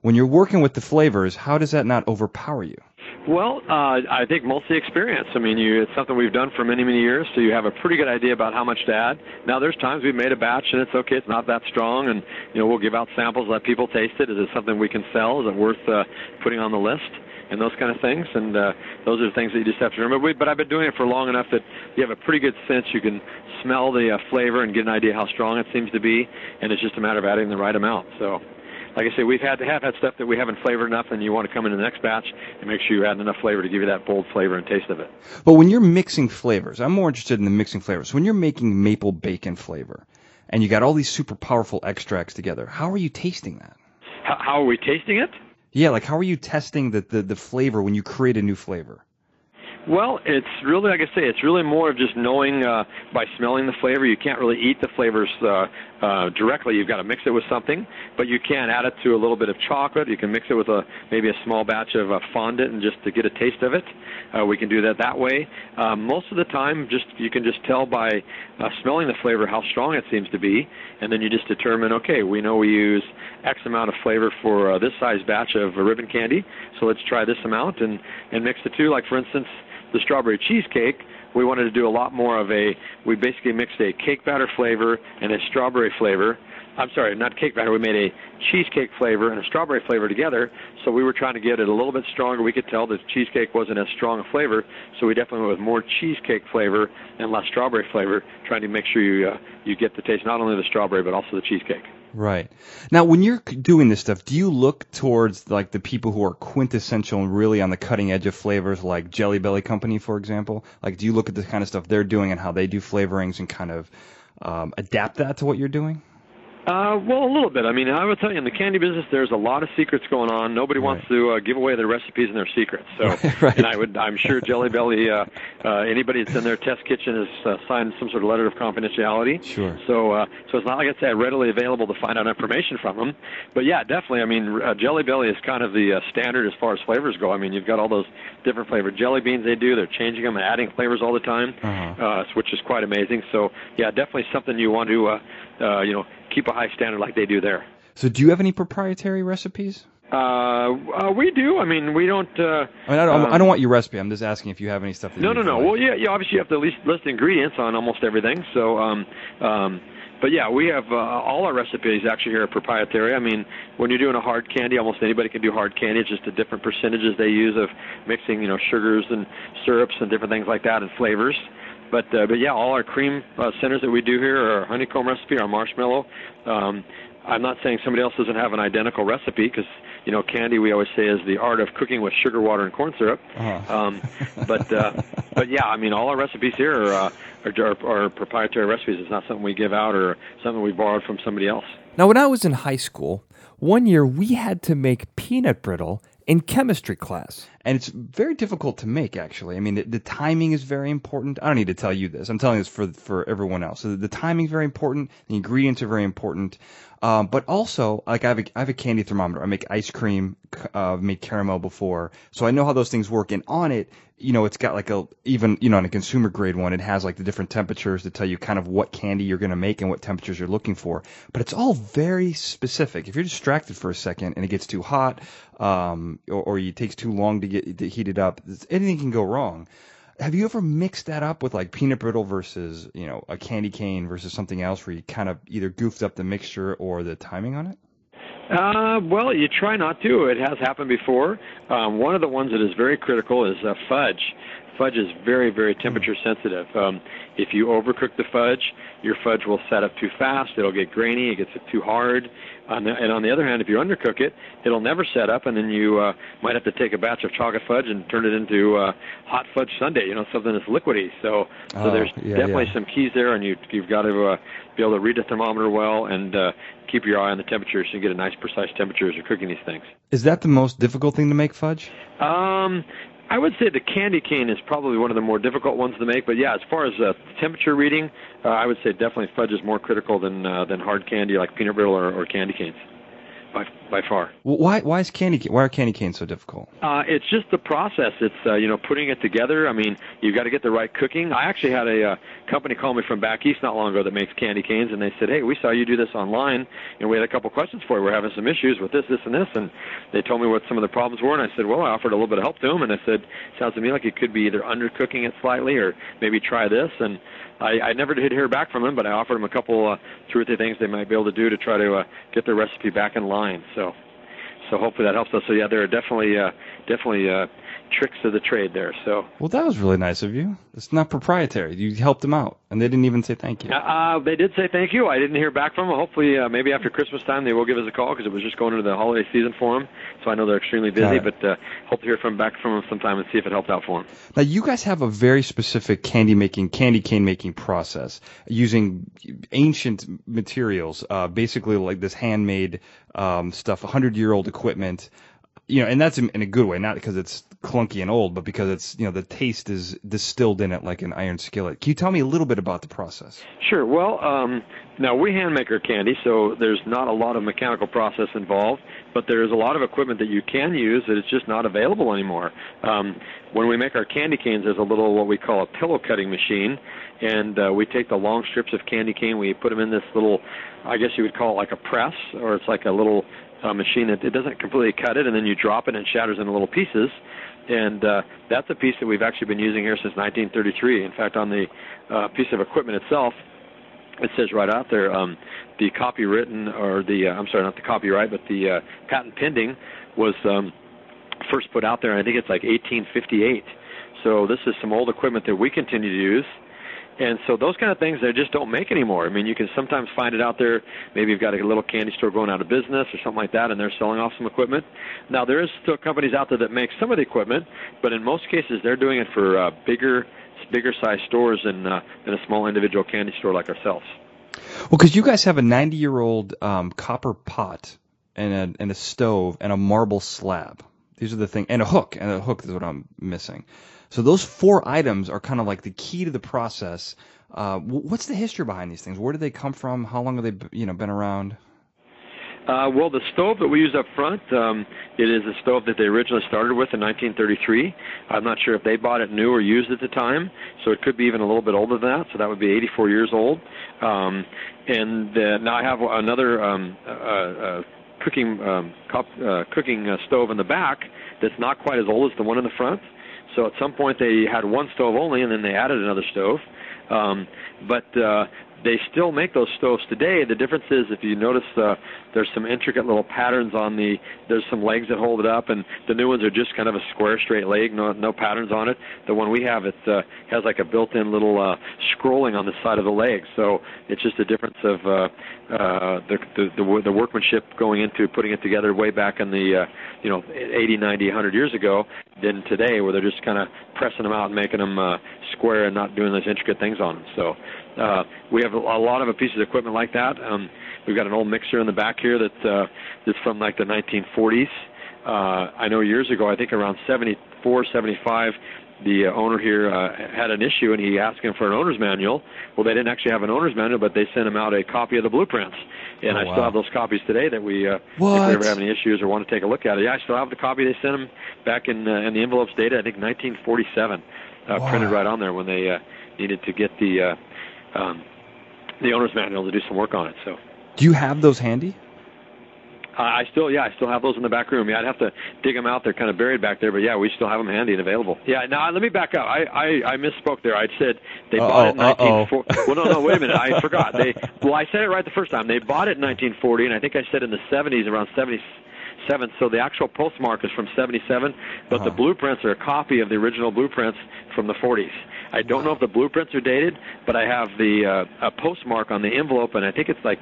When you're working with the flavors, how does that not overpower you? Well, uh, I think mostly experience. I mean, you, it's something we've done for many, many years, so you have a pretty good idea about how much to add. Now, there's times we've made a batch and it's okay, it's not that strong, and you know we'll give out samples, let people taste it. Is it something we can sell? Is it worth uh, putting on the list? And those kind of things, and uh, those are the things that you just have to remember. But I've been doing it for long enough that you have a pretty good sense. You can smell the uh, flavor and get an idea how strong it seems to be, and it's just a matter of adding the right amount. So like I say, we've had to have had stuff that we haven't flavored enough, and you want to come in the next batch and make sure you add enough flavor to give you that bold flavor and taste of it. But when you're mixing flavors, I'm more interested in the mixing flavors. When you're making maple bacon flavor, and you got all these super powerful extracts together, how are you tasting that? How, how are we tasting it? Yeah, like how are you testing the, the, the flavor when you create a new flavor? Well, it's really, like I say, it's really more of just knowing uh, by smelling the flavor. You can't really eat the flavors uh, uh, directly. You've got to mix it with something, but you can add it to a little bit of chocolate. You can mix it with a maybe a small batch of uh, fondant and just to get a taste of it. Uh, we can do that that way. Uh, most of the time, just you can just tell by uh, smelling the flavor how strong it seems to be, and then you just determine, okay, we know we use X amount of flavor for uh, this size batch of uh, ribbon candy, so let's try this amount and and mix the two. Like for instance the strawberry cheesecake, we wanted to do a lot more of a. We basically mixed a cake batter flavor and a strawberry flavor. I'm sorry, not cake batter. We made a cheesecake flavor and a strawberry flavor together. So we were trying to get it a little bit stronger. We could tell that cheesecake wasn't as strong a flavor, so we definitely went with more cheesecake flavor and less strawberry flavor, trying to make sure you uh, you get the taste not only of the strawberry but also the cheesecake. Right. Now, when you're doing this stuff, do you look towards like the people who are quintessential and really on the cutting edge of flavors, like Jelly Belly Company, for example? Like, do you look at the kind of stuff they're doing and how they do flavorings and kind of um, adapt that to what you're doing? Uh, well, a little bit. I mean, I would tell you in the candy business, there's a lot of secrets going on. Nobody wants to uh, give away their recipes and their secrets. So, Right. and I would, I'm sure Jelly Belly, uh, uh, anybody that's in their test kitchen has uh, signed some sort of letter of confidentiality. Sure. So, uh, so it's not like it's uh, readily available to find out information from them. But yeah, definitely. I mean, uh, Jelly Belly is kind of the uh, standard as far as flavors go. I mean, you've got all those different flavored jelly beans they do. They're changing them and adding flavors all the time, Uh-huh. uh, which is quite amazing. So, yeah, definitely something you want to, uh, uh, you know, keep a high standard like they do there. So do you have any proprietary recipes? Uh, uh, we do. I mean, we don't. Uh, I mean, I don't, um, I don't want your recipe. I'm just asking if you have any stuff. That No, no, no. feel Well, like- yeah, yeah. Obviously, you have to list list ingredients on almost everything. So, um, um, but yeah, we have uh, all our recipes actually here are proprietary. I mean, when you're doing a hard candy, almost anybody can do hard candy. It's just the different percentages they use of mixing, you know, sugars and syrups and different things like that and flavors. But uh, but yeah, all our cream uh, centers that we do here, our honeycomb recipe, our marshmallow. Um, I'm not saying somebody else doesn't have an identical recipe because you know candy we always say is the art of cooking with sugar, water, and corn syrup. Uh-huh. Um, but uh, but yeah, I mean all our recipes here are, uh, are, are, are proprietary recipes. It's not something we give out or something we borrowed from somebody else. Now, when I was in high school, one year we had to make peanut brittle in chemistry class. And it's very difficult to make actually. I mean the, the timing is very important. I don't need to tell you this. I'm telling this for for everyone else. So the timing is very important. The ingredients are very important. Um, but also like I have, a, I have a candy thermometer. I make ice cream uh, made caramel before. So i know how those things work. And on it you know it's got like a even you know on a consumer grade one it has like the different temperatures to tell you kind of what candy you're going to make and what temperatures you're looking for. But it's all very specific. If you're distracted for a second and it gets too hot um, or, or it takes too long to get to heat it up anything can go wrong have you ever mixed that up with like peanut brittle versus you know a candy cane versus something else where you kind of either goofed up the mixture or the timing on it Uh, well, you try not to. It has happened before. Um, one of the ones that is very critical is uh, fudge. Fudge is very, very temperature sensitive. Um, if you overcook the fudge, your fudge will set up too fast. It'll get grainy. It gets too hard. On the, and on the other hand, if you undercook it, it'll never set up, and then you uh, might have to take a batch of chocolate fudge and turn it into uh, hot fudge sundae. You know, something that's liquidy. So, so Oh, there's yeah, definitely yeah. some keys there, and you you've got to uh, be able to read the thermometer well and uh, keep your eye on the temperature so you get a nice precise temperature as you're cooking these things. is that the most difficult thing to make fudge Um, I would say the candy cane is probably one of the more difficult ones to make, but yeah, as far as uh, temperature reading, uh, I would say definitely fudge is more critical than uh, than hard candy like peanut brittle or, or candy canes, by by far. why why is candy ca- why are candy canes so difficult Uh, it's just the process. It's uh, you know putting it together. I mean, you've got to get the right cooking. I actually had a uh, company call me from back east not long ago that makes candy canes, and they said, "Hey, we saw you do this online, and we had a couple questions for you. We're having some issues with this, this, and this." And they told me what some of the problems were, and I said, "Well, I offered a little bit of help to them, and I said, sounds to me like it could be either undercooking it slightly, or maybe try this." And I, I never did hear back from them, but I offered them a couple, uh, two or three things they might be able to do to try to uh, get their recipe back in line. So so so hopefully that helps us. So yeah, there are definitely uh, definitely uh, tricks of the trade there. So well that was really nice of you it's not proprietary you helped them out and they didn't even say thank you uh, they did say thank you. I didn't hear back from them. Hopefully, uh, maybe after Christmas time they will give us a call because it was just going into the holiday season for them. So I know they're extremely busy, but uh, hope to hear from back from them sometime and see if it helped out for them. Now you guys have a very specific candy making, candy cane making process using ancient materials, uh, basically like this handmade um, stuff, hundred year old equipment. You know, and that's in, in a good way, not because it's clunky and old, but because it's you know the taste is distilled in it like an iron skillet. Can you tell me a little bit about the process? Sure. Well, um, now we hand make our candy, so there's not a lot of mechanical process involved, but there's a lot of equipment that you can use that is just not available anymore. Um, when we make our candy canes, there's a little what we call a pillow cutting machine, and uh, we take the long strips of candy cane, we put them in this little, I guess you would call it like a press, or it's like a little uh, machine that it doesn't completely cut it, and then you drop it and it shatters into little pieces and uh, that's a piece that we've actually been using here since 1933. In fact, on the uh, piece of equipment itself, it says right out there um, the copywritten or the uh, I'm sorry, not the copyright, but the uh, patent pending was um, first put out there. I think it's like 1858. So this is some old equipment that we continue to use. And so those kind of things they just don't make anymore. I mean, you can sometimes find it out there. Maybe you've got a little candy store going out of business or something like that, and they're selling off some equipment. Now there is still companies out there that make some of the equipment, but in most cases they're doing it for uh, bigger, bigger size stores than uh, than a small individual candy store like ourselves. Well, because you guys have a 90 year old um, copper pot and a, and a stove and a marble slab. These are the things, and a hook, and a hook is what I'm missing. So those four items are kind of like the key to the process. Uh, what's the history behind these things? Where did they come from? How long have they, you know, been around? Uh, well, the stove that we use up front, um, it is a stove that they originally started with in 1933. I'm not sure if they bought it new or used at the time, so it could be even a little bit older than that. So that would be 84 years old. Um, and uh, now I have another um, uh, uh, cooking um, cup, uh, cooking uh, stove in the back that's not quite as old as the one in the front. So at some point they had one stove only, and then they added another stove. Um, but uh, they still make those stoves today. The difference is, if you notice, uh, there's some intricate little patterns on the. There's some legs that hold it up, and the new ones are just kind of a square, straight leg, no no patterns on it. The one we have, it uh, has like a built-in little uh, scrolling on the side of the leg. So it's just a difference of uh, uh, the, the the the workmanship going into putting it together way back in the uh, you know 80, 90, 100 years ago than today, where they're just kind of pressing them out and making them uh, square and not doing those intricate things on them. So uh, we have a lot of pieces of equipment like that. Um, we've got an old mixer in the back here that uh, that's from like the 1940s. Uh, I know years ago, I think around 74, 75, the uh, owner here uh, had an issue and he asked him for an owner's manual. Well, they didn't actually have an owner's manual, but they sent him out a copy of the blueprints. And oh, I wow. still have those copies today that we, uh, what? if we ever have any issues or want to take a look at it. Yeah, I still have the copy they sent him back in, uh, in the envelopes dated, I think 1947, uh, wow. printed right on there when they uh, needed to get the uh, um, the owner's manual to do some work on it. So. Do you have those handy? Uh, I still, yeah, I still have those in the back room. Yeah, I'd have to dig them out. They're kind of buried back there, but yeah, we still have them handy and available. Yeah, now let me back up. I I, I misspoke there. I said they Uh-oh, bought it in 1940. Well, no, no, wait a minute. I forgot. They well, I said it right the first time. They bought it in 1940, and I think I said in the 70s, around 77. So the actual postmark is from 77, but Uh-huh. the blueprints are a copy of the original blueprints from the 40s. I don't know if the blueprints are dated, but I have the uh, a postmark on the envelope, and I think it's like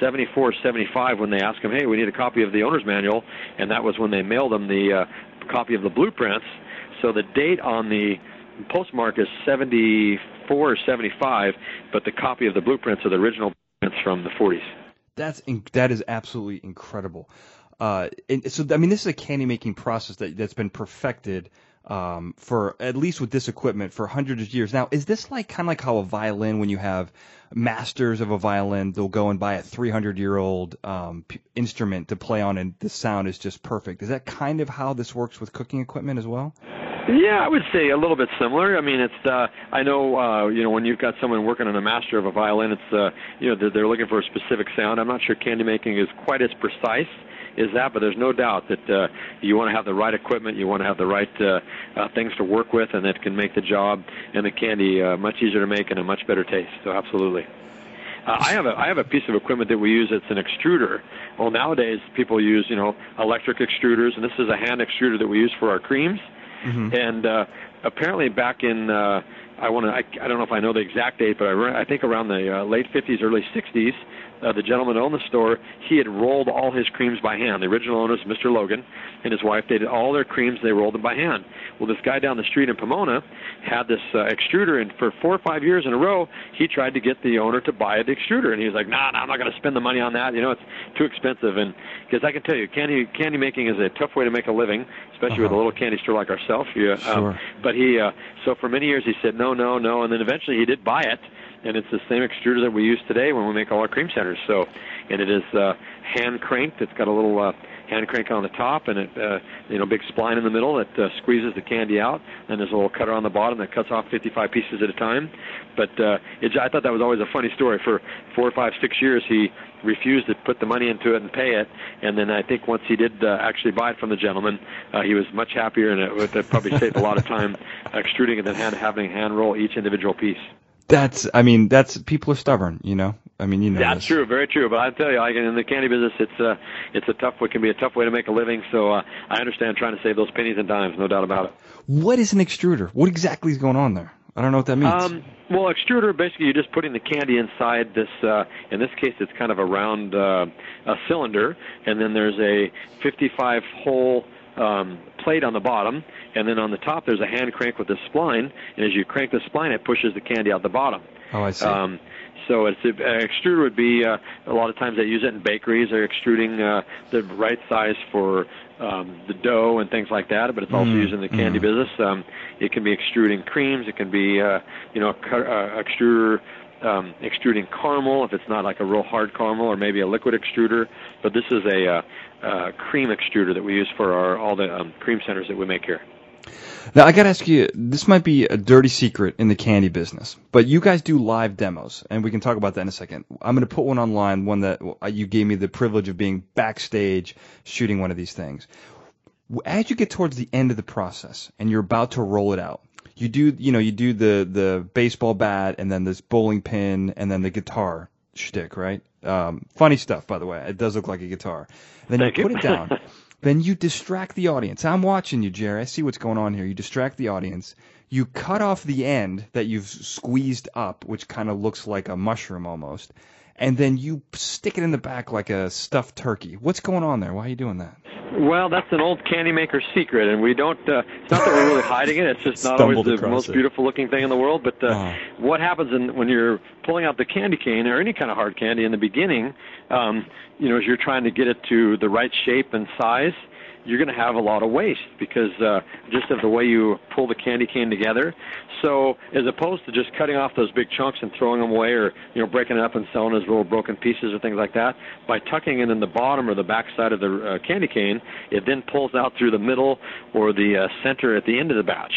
74, 75 when they asked him, "Hey, we need a copy of the owner's manual," and that was when they mailed him the uh, copy of the blueprints. So the date on the postmark is 74 or 75, but the copy of the blueprints are the original blueprints from the 40s. That's in, that is absolutely incredible. Uh, and so I mean, this is a candy making process that that's been perfected um, for at least with this equipment for hundreds of years. Now, is this like kind of like how a violin, when you have masters of a violin, they'll go and buy a 300 year old um, p- instrument to play on, and the sound is just perfect. Is that kind of how this works with cooking equipment as well? Yeah, I would say a little bit similar. I mean, it's uh, I know uh, you know when you've got someone working on a master of a violin, it's uh, you know they're, they're looking for a specific sound. I'm not sure candy making is quite as precise as that, but there's no doubt that uh, you want to have the right equipment, you want to have the right uh, uh, things to work with, and that can make the job and the candy uh, much easier to make and a much better taste. So absolutely. Uh, I have a I have a piece of equipment that we use. It's an extruder. Well, nowadays people use you know electric extruders, and this is a hand extruder that we use for our creams. Mm-hmm. And uh, apparently, back in uh, I want to I, I don't know if I know the exact date, but I, I think around the uh, late 50s, early 60s, uh, the gentleman owned the store he had rolled all his creams by hand. The original owners, Mr. Logan, and his wife, they did all their creams. They rolled them by hand. Well, this guy down the street in Pomona had this uh, extruder, and for four or five years in a row, he tried to get the owner to buy the extruder, and he was like, "Nah, nah I'm not going to spend the money on that. You know, it's too expensive." And because I can tell you, candy candy making is a tough way to make a living, especially with a Uh-huh. little candy store like ourselves. Yeah, Sure. um, but he, uh, so for many years, he said no, no, no, and then eventually he did buy it, and it's the same extruder that we use today when we make all our cream centers. So, and it is uh, hand cranked. It's got a little uh, hand crank on the top, and it, uh, you know, big spline in the middle that uh, squeezes the candy out. And there's a little cutter on the bottom that cuts off 55 pieces at a time. But uh, it, I thought that was always a funny story. For four or five, six years, he refused to put the money into it and pay it. And then I think once he did uh, actually buy it from the gentleman, uh, he was much happier, and it that probably saved a lot of time extruding it than hand, having hand roll each individual piece. That's I mean that's people are stubborn, you know. I mean you know. That's this. true, very true. But I tell you, like in the candy business, it's uh, it's a tough. It can be a tough way to make a living. So uh, I understand trying to save those pennies and dimes, no doubt about it. What is an extruder? What exactly is going on there? I don't know what that means. Um, well, extruder basically you're just putting the candy inside this. Uh, in this case, it's kind of a round uh, a cylinder, and then there's a 55 hole um, plate on the bottom, and then on the top there's a hand crank with a spline, and as you crank the spline, it pushes the candy out the bottom. Oh, I see. Um, so it's uh, extruder would be uh, a lot of times they use it in bakeries. They're extruding uh, the right size for um, the dough and things like that. But it's also Mm, used in the candy mm. business. Um, it can be extruding creams. It can be uh, you know a uh, extruder um, extruding caramel if it's not like a real hard caramel or maybe a liquid extruder. But this is a uh, uh, cream extruder that we use for our all the um, cream centers that we make here. Now I gotta ask you, this might be a dirty secret in the candy business, but you guys do live demos, and we can talk about that in a second. I'm gonna put one online, one that uh, you gave me the privilege of being backstage shooting one of these things. As you get towards the end of the process and you're about to roll it out, you do, you know, you do the the baseball bat and then this bowling pin and then the guitar shtick, right? Um, funny stuff, by the way. It does look like a guitar. Then Thank you you. put it down. then you distract the audience. I'm watching you, Jerry. I see what's going on here. You distract the audience. You cut off the end that you've squeezed up, which kind of looks like a mushroom almost, and then you stick it in the back like a stuffed turkey. What's going on there? Why are you doing that? Well, that's an old candy maker's secret, and we don't. Uh, it's not that we're really hiding it. It's just not always the most it. beautiful looking thing in the world. But uh, Uh-huh. what happens in, when you're pulling out the candy cane or any kind of hard candy in the beginning, um, you know, as you're trying to get it to the right shape and size, you're going to have a lot of waste because uh, just of the way you pull the candy cane together. So as opposed to just cutting off those big chunks and throwing them away, or you know breaking it up and selling as little broken pieces or things like that, by tucking it in the bottom or the back side of the uh, candy cane, it then pulls out through the middle or the uh, center at the end of the batch.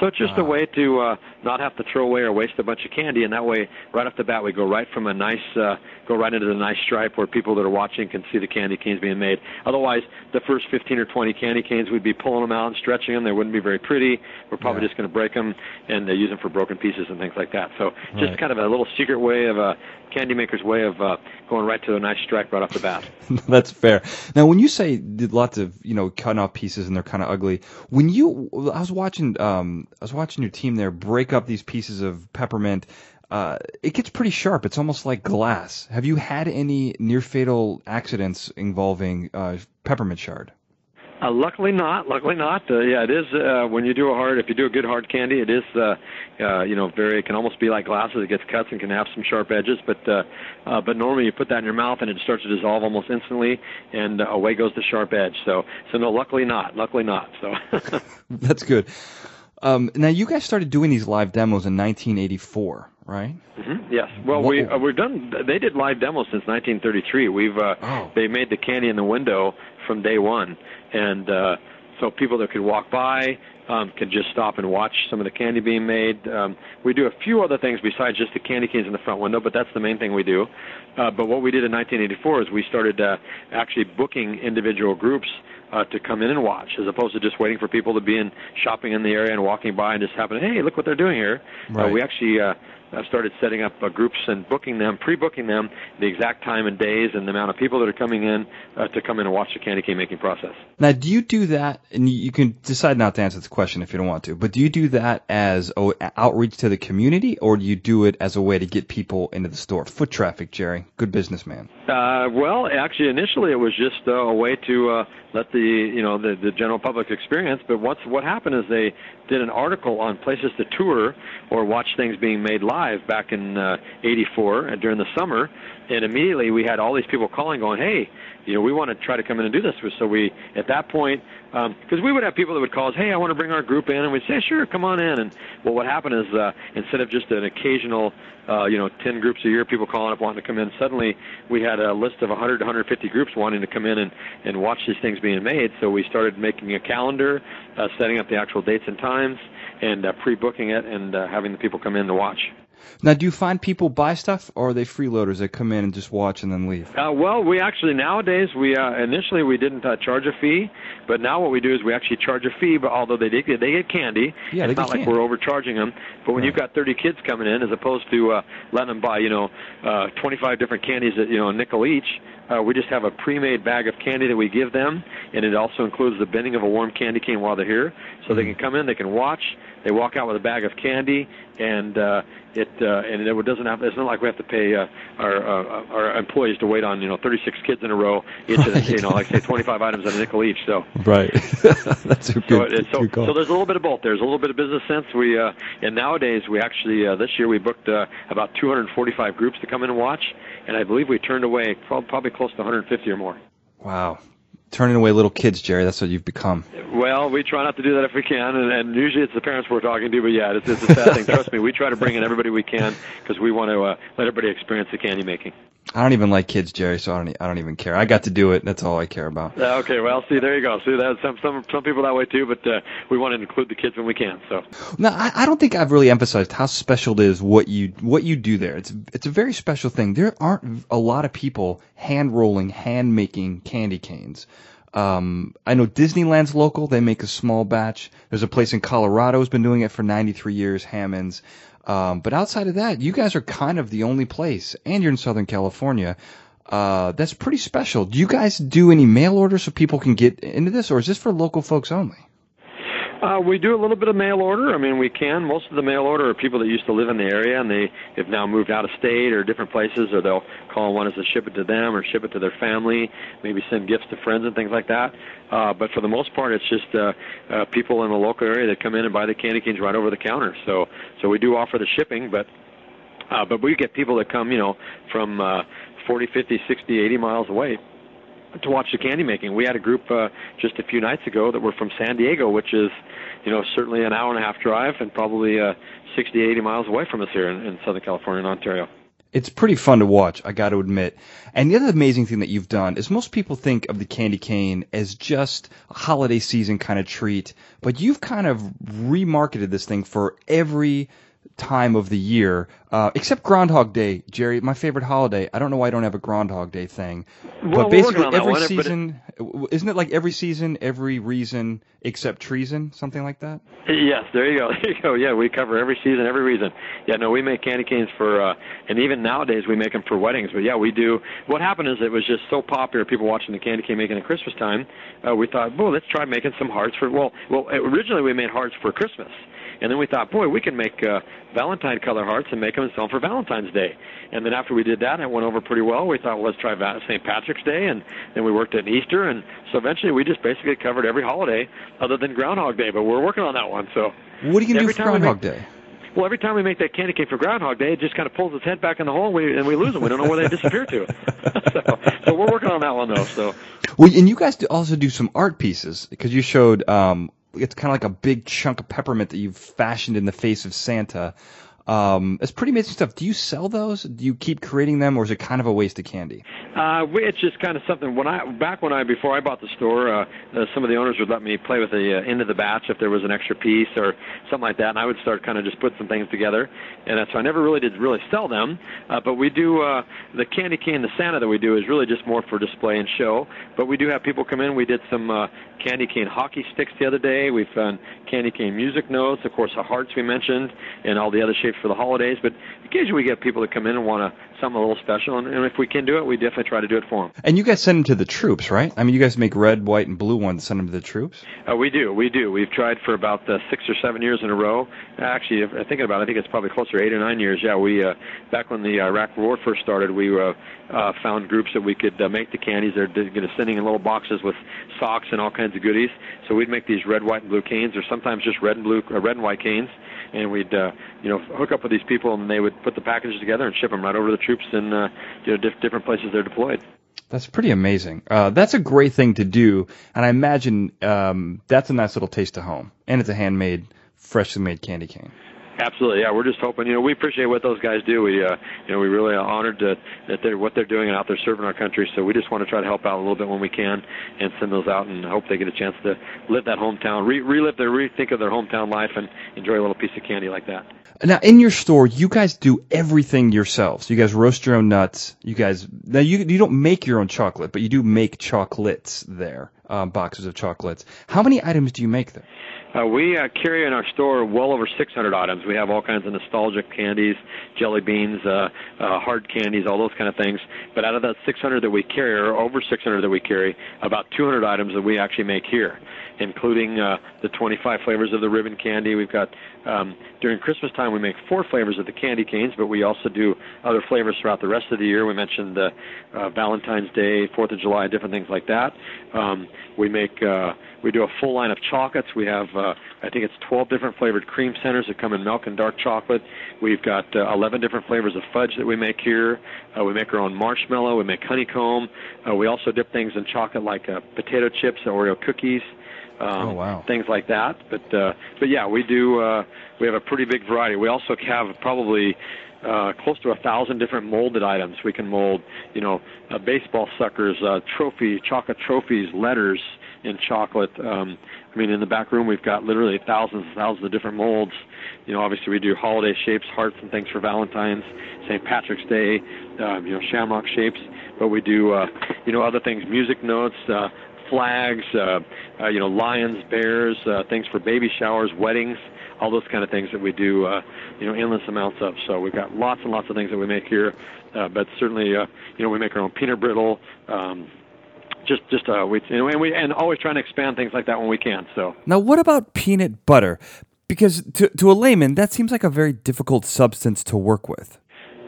So it's just a way to uh, not have to throw away or waste a bunch of candy, and that way, right off the bat, we go right from a nice, uh, go right into the nice stripe where people that are watching can see the candy canes being made. Otherwise, the first 15 or 20 candy canes, we'd be pulling them out and stretching them. They wouldn't be very pretty. We're probably Yeah. just going to break them and uh, use them for broken pieces and things like that. So just Right. kind of a little secret way of a candy maker's way of uh, going right to a nice stripe right off the bat. That's fair. Now, when you say did lots of you know cutting off pieces and they're kind of ugly, when you I was watching um I was watching your team there break up these pieces of peppermint. Uh, it gets pretty sharp. It's almost like glass. Have you had any near fatal accidents involving uh, peppermint shard? Uh, luckily not. Luckily not. Uh, yeah, it is. Uh, when you do a hard, if you do a good hard candy, it is. Uh, uh, you know, very. It can almost be like glasses. It gets cuts and can have some sharp edges. But uh, uh, but normally you put that in your mouth and it starts to dissolve almost instantly, and uh, away goes the sharp edge. So so no. Luckily not. Luckily not. So. That's good. Um, now you guys started doing these live demos in 1984, right? Mhm, Yes. Well, What- we uh, we've done. They did live demos since 1933. We've uh, Oh. they made the candy in the window from day one, and uh, so people that could walk by um, could just stop and watch some of the candy being made. Um, we do a few other things besides just the candy canes in the front window, but that's the main thing we do. Uh, but what we did in 1984 is we started uh, actually booking individual groups uh, to come in and watch, as opposed to just waiting for people to be in shopping in the area and walking by and just happen, hey, look what they're doing here. Uh, we actually uh, uh, started setting up uh, groups and booking them, pre-booking them, the exact time and days and the amount of people that are coming in uh, to come in and watch the candy cane making process. Now, do you do that? And you- can decide not to answer this question if you don't want to. But do you do that as outreach to the community, or do you do it as a way to get people into the store? Foot traffic, Jerry. Good businessman. Uh, well, actually, initially it was just uh, a way to uh, let the you know the, the general public experience. But what's what happened is they did an article on places to tour or watch things being made live back in uh, '84 uh, during the summer, and immediately we had all these people calling, going, "Hey, you know, we want to try to come in and do this." So we at that point, because we would have people that would call us, "Hey, I want to bring our group in," and we'd say, "Sure, come on in." And well, what happened is uh, instead of just an occasional uh, you know, 10 groups a year, people calling up wanting to come in. Suddenly, we had a list of 100 to 150 groups wanting to come in and, and watch these things being made. So we started making a calendar, uh, setting up the actual dates and times, and uh, pre-booking it, and uh, having the people come in to watch. Now, do you find people buy stuff, or are they freeloaders that come in and just watch and then leave? Uh, well, we actually nowadays we uh, initially we didn't uh, charge a fee, but now what we do is we actually charge a fee. But although they did they get candy, Yeah, they it's not like candy. we're overcharging them. But when Right. you've got 30 kids coming in, as opposed to uh, letting them buy you know uh, 25 different candies at you know a nickel each, uh, we just have a pre-made bag of candy that we give them, and it also includes the bending of a warm candy cane while they're here, so they can come in, they can watch, they walk out with a bag of candy, and uh, it uh, and it doesn't have. It's not like we have to pay uh, our uh, our employees to wait on you know 36 kids in a row, each right. at, you know like say 25 items at a nickel each. So right, that's a good, so, it, so, good call. so there's a little bit of both. There's a little bit of business sense. We uh, and nowadays we actually uh, this year we booked uh, about 245 groups to come in and watch, and I believe we turned away probably close to 150 or more. Wow, turning away little kids, Jerry. That's what you've become. Well, we try not to do that if we can, and, and usually it's the parents we're talking to. But yeah, it's, it's a sad thing. Trust me, we try to bring in everybody we can because we want to uh, let everybody experience the candy making. I don't even like kids, Jerry, so I don't. I don't even care. I got to do it. That's all I care about. Uh, okay, well, see, there you go. See, that some some some people that way too, but uh, we want to include the kids when we can. So. No, I, I don't think I've really emphasized how special it is what you what you do there. It's it's a very special thing. There aren't a lot of people hand rolling, hand making candy canes. Um, I know Disneyland's local. They make a small batch. There's a place in Colorado who's been doing it for 93 years, Hammond's. Um, but outside of that, you guys are kind of the only place, and you're in Southern California. Uh, that's pretty special. Do you guys do any mail order so people can get into this, or is this for local folks only? Uh, we do a little bit of mail order. I mean, we can. Most of the mail order are people that used to live in the area and they have now moved out of state or different places, or they'll call and want us to ship it to them or ship it to their family, maybe send gifts to friends and things like that. Uh, but for the most part, it's just uh, uh, people in the local area that come in and buy the candy canes right over the counter. So, so we do offer the shipping, but uh, but we get people that come, you know, from uh, 40, 50, 60, 80 miles away to watch the candy making. We had a group uh, just a few nights ago that were from San Diego, which is, you know, certainly an hour and a half drive and probably uh, 60, 80 miles away from us here in, in Southern California and Ontario. It's pretty fun to watch, I got to admit. And the other amazing thing that you've done is most people think of the candy cane as just a holiday season kind of treat, but you've kind of remarketed this thing for every time of the year, uh, except Groundhog Day, Jerry, my favorite holiday. I don't know why I don't have a Groundhog Day thing. Well, but basically, every one, season, isn't it like every season, every reason except treason, something like that? Yes, there you go. There you go. Yeah, we cover every season, every reason. Yeah, no, we make candy canes for, uh, and even nowadays we make them for weddings. But yeah, we do. What happened is it was just so popular, people watching the candy cane making at Christmas time. Uh, we thought, well, let's try making some hearts for. Well, well, originally we made hearts for Christmas. And then we thought, boy, we can make uh, Valentine color hearts and make them and sell them for Valentine's Day. And then after we did that, it went over pretty well. We thought, well, let's try St. Patrick's Day, and then we worked at Easter, and so eventually we just basically covered every holiday other than Groundhog Day. But we're working on that one. So what are you gonna do for Groundhog make, Day? Well, every time we make that candy cane for Groundhog Day, it just kind of pulls its head back in the hole, and we, and we lose them. We don't know where they disappear to. so, so we're working on that one though. So. Well, and you guys also do some art pieces because you showed um, it's kind of like a big chunk of peppermint that you've fashioned in the face of Santa. Um, it's pretty amazing stuff. Do you sell those? Do you keep creating them, or is it kind of a waste of candy? Uh, it's just kind of something. When I back when I before I bought the store, uh, uh, some of the owners would let me play with the uh, end of the batch if there was an extra piece or something like that, and I would start kind of just put some things together. And that's, so I never really did really sell them. Uh, but we do uh, the candy cane, the Santa that we do is really just more for display and show. But we do have people come in. We did some uh, candy cane hockey sticks the other day. We found candy cane music notes, of course, the hearts we mentioned, and all the other shapes for the holidays. But occasionally we get people that come in and want to something a little special, and, and if we can do it, we definitely try to do it for them. And you guys send them to the troops, right? I mean, you guys make red, white, and blue ones, send them to the troops. Uh, we do, we do. We've tried for about uh, six or seven years in a row. Actually, if, thinking about, it, I think it's probably closer to eight or nine years. Yeah, we uh, back when the Iraq War first started, we uh, uh, found groups that we could uh, make the candies. They're to sending in little boxes with socks and all kinds of goodies. So we'd make these red, white, and blue canes, or sometimes just red and blue, uh, red and white canes, and we'd uh, you know hook up with these people, and they would put the packages together and ship them right over to the troops in uh, you know diff- different places they're deployed. That's pretty amazing. Uh, that's a great thing to do, and I imagine um, that's a nice little taste of home, and it's a handmade, freshly made candy cane. Absolutely, yeah. We're just hoping, you know, we appreciate what those guys do. We, uh, you know, we really are honored to, that they're what they're doing and out there serving our country. So we just want to try to help out a little bit when we can, and send those out, and hope they get a chance to live that hometown, re- relive their, rethink of their hometown life, and enjoy a little piece of candy like that. Now, in your store, you guys do everything yourselves. You guys roast your own nuts. You guys now you you don't make your own chocolate, but you do make chocolates there, uh, boxes of chocolates. How many items do you make there? Uh, we uh, carry in our store well over 600 items. We have all kinds of nostalgic candies, jelly beans, uh, uh, hard candies, all those kind of things. But out of that 600 that we carry, or over 600 that we carry, about 200 items that we actually make here, including uh, the 25 flavors of the ribbon candy. We've got um, during Christmas time we make four flavors of the candy canes, but we also do other flavors throughout the rest of the year. We mentioned uh, uh, Valentine's Day, Fourth of July, different things like that. Um, we make uh, we do a full line of chocolates. We have, uh, I think it's 12 different flavored cream centers that come in milk and dark chocolate. We've got uh, 11 different flavors of fudge that we make here. Uh, we make our own marshmallow. We make honeycomb. Uh, we also dip things in chocolate like uh, potato chips, Oreo cookies. Um, Oh, wow. Things like that, but uh, but yeah, we do. Uh, we have a pretty big variety. We also have probably uh, close to a thousand different molded items. We can mold, you know, uh, baseball suckers, uh, trophy, chocolate trophies, letters in chocolate. Um, I mean, in the back room, we've got literally thousands and thousands of different molds. You know, obviously we do holiday shapes, hearts and things for Valentine's, St. Patrick's Day, um, you know, shamrock shapes. But we do, uh, you know, other things, music notes, uh, flags, uh, uh, you know, lions, bears, uh, things for baby showers, weddings, all those kind of things that we do, uh, you know, endless amounts of. So we've got lots and lots of things that we make here, uh, but certainly, uh, you know, we make our own peanut brittle. Um, just, just, uh, we, you know, and we, and always trying to expand things like that when we can. So, Now, what about peanut butter? Because to, to a layman, that seems like a very difficult substance to work with.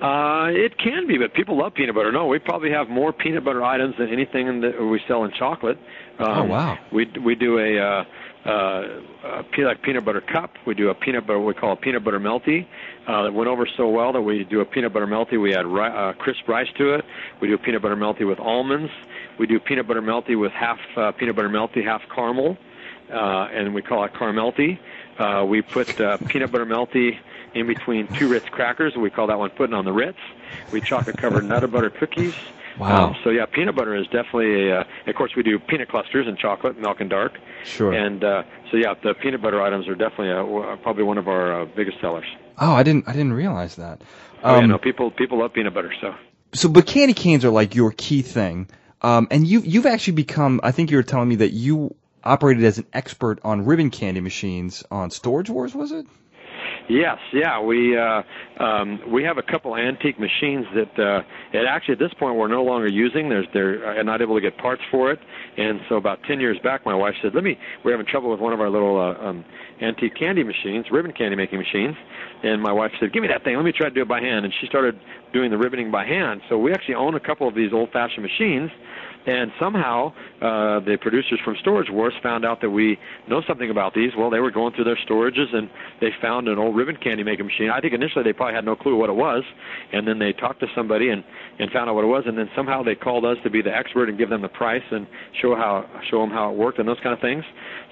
Uh, it can be, but people love peanut butter. No, we probably have more peanut butter items than anything in the, we sell in chocolate. Um, Oh, wow. We we do a, uh, uh, a like peanut butter cup. We do a peanut butter we call a peanut butter melty. Uh, that went over so well that we do a peanut butter melty. We add ri- uh, crisp rice to it. We do a peanut butter melty with almonds. We do peanut butter melty with half uh, peanut butter melty, half caramel, uh, and we call it caramelty. Uh, we put uh, peanut butter melty in between two Ritz crackers. We call that one putting on the Ritz. We chocolate covered nutter butter cookies. Wow. Um, so yeah, peanut butter is definitely a. Uh, of course, we do peanut clusters in chocolate, milk and dark. Sure. And uh, so yeah, the peanut butter items are definitely uh, probably one of our uh, biggest sellers. Oh, I didn't I didn't realize that. Oh yeah, Um, no, people people love peanut butter. So so but candy canes are like your key thing. Um, and you you've actually become I think you were telling me that you operated as an expert on ribbon candy machines on Storage Wars, was it? Yes, yeah, we uh, um, we have a couple antique machines that uh, it actually at this point we're no longer using. There's they're not able to get parts for it, and so about ten years back, my wife said, "Let me." We're having trouble with one of our little uh, um, antique candy machines, ribbon candy making machines, and my wife said, "Give me that thing. Let me try to do it by hand." And she started doing the ribboning by hand. So we actually own a couple of these old-fashioned machines. And somehow, uh, the producers from Storage Wars found out that we know something about these. Well, they were going through their storages and they found an old ribbon candy making machine. I think initially they probably had no clue what it was, and then they talked to somebody and and found out what it was, and then somehow they called us to be the expert and give them the price and show how show them how it worked and those kind of things.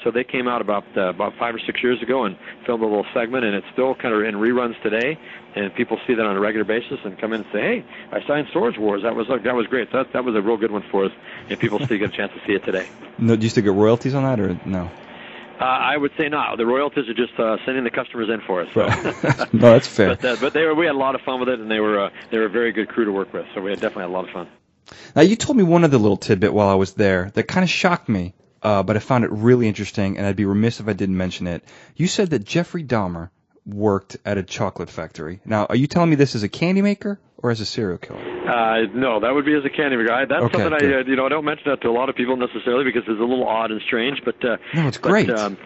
So they came out about uh, about five or six years ago and filmed a little segment, and it's still kind of in reruns today. And people see that on a regular basis and come in and say, "Hey, I signed Storage Wars. That was that was great. That that was a real good one for us." And people still get a chance to see it today. No, do you still get royalties on that or no? Uh, I would say not. The royalties are just uh, sending the customers in for us. So. no, that's fair. but uh, but they were we had a lot of fun with it, and they were uh, they were a very good crew to work with. So we had definitely had a lot of fun. Now, you told me one other little tidbit while I was there that kind of shocked me, uh, but I found it really interesting, and I'd be remiss if I didn't mention it. You said that Jeffrey Dahmer worked at a chocolate factory. Now, are you telling me this as a candy maker or as a serial killer? Uh, no, that would be as a candy guy. That's Okay, something I, uh, you know, I don't mention that to a lot of people necessarily because it's a little odd and strange. But uh, No, it's but, great. Um,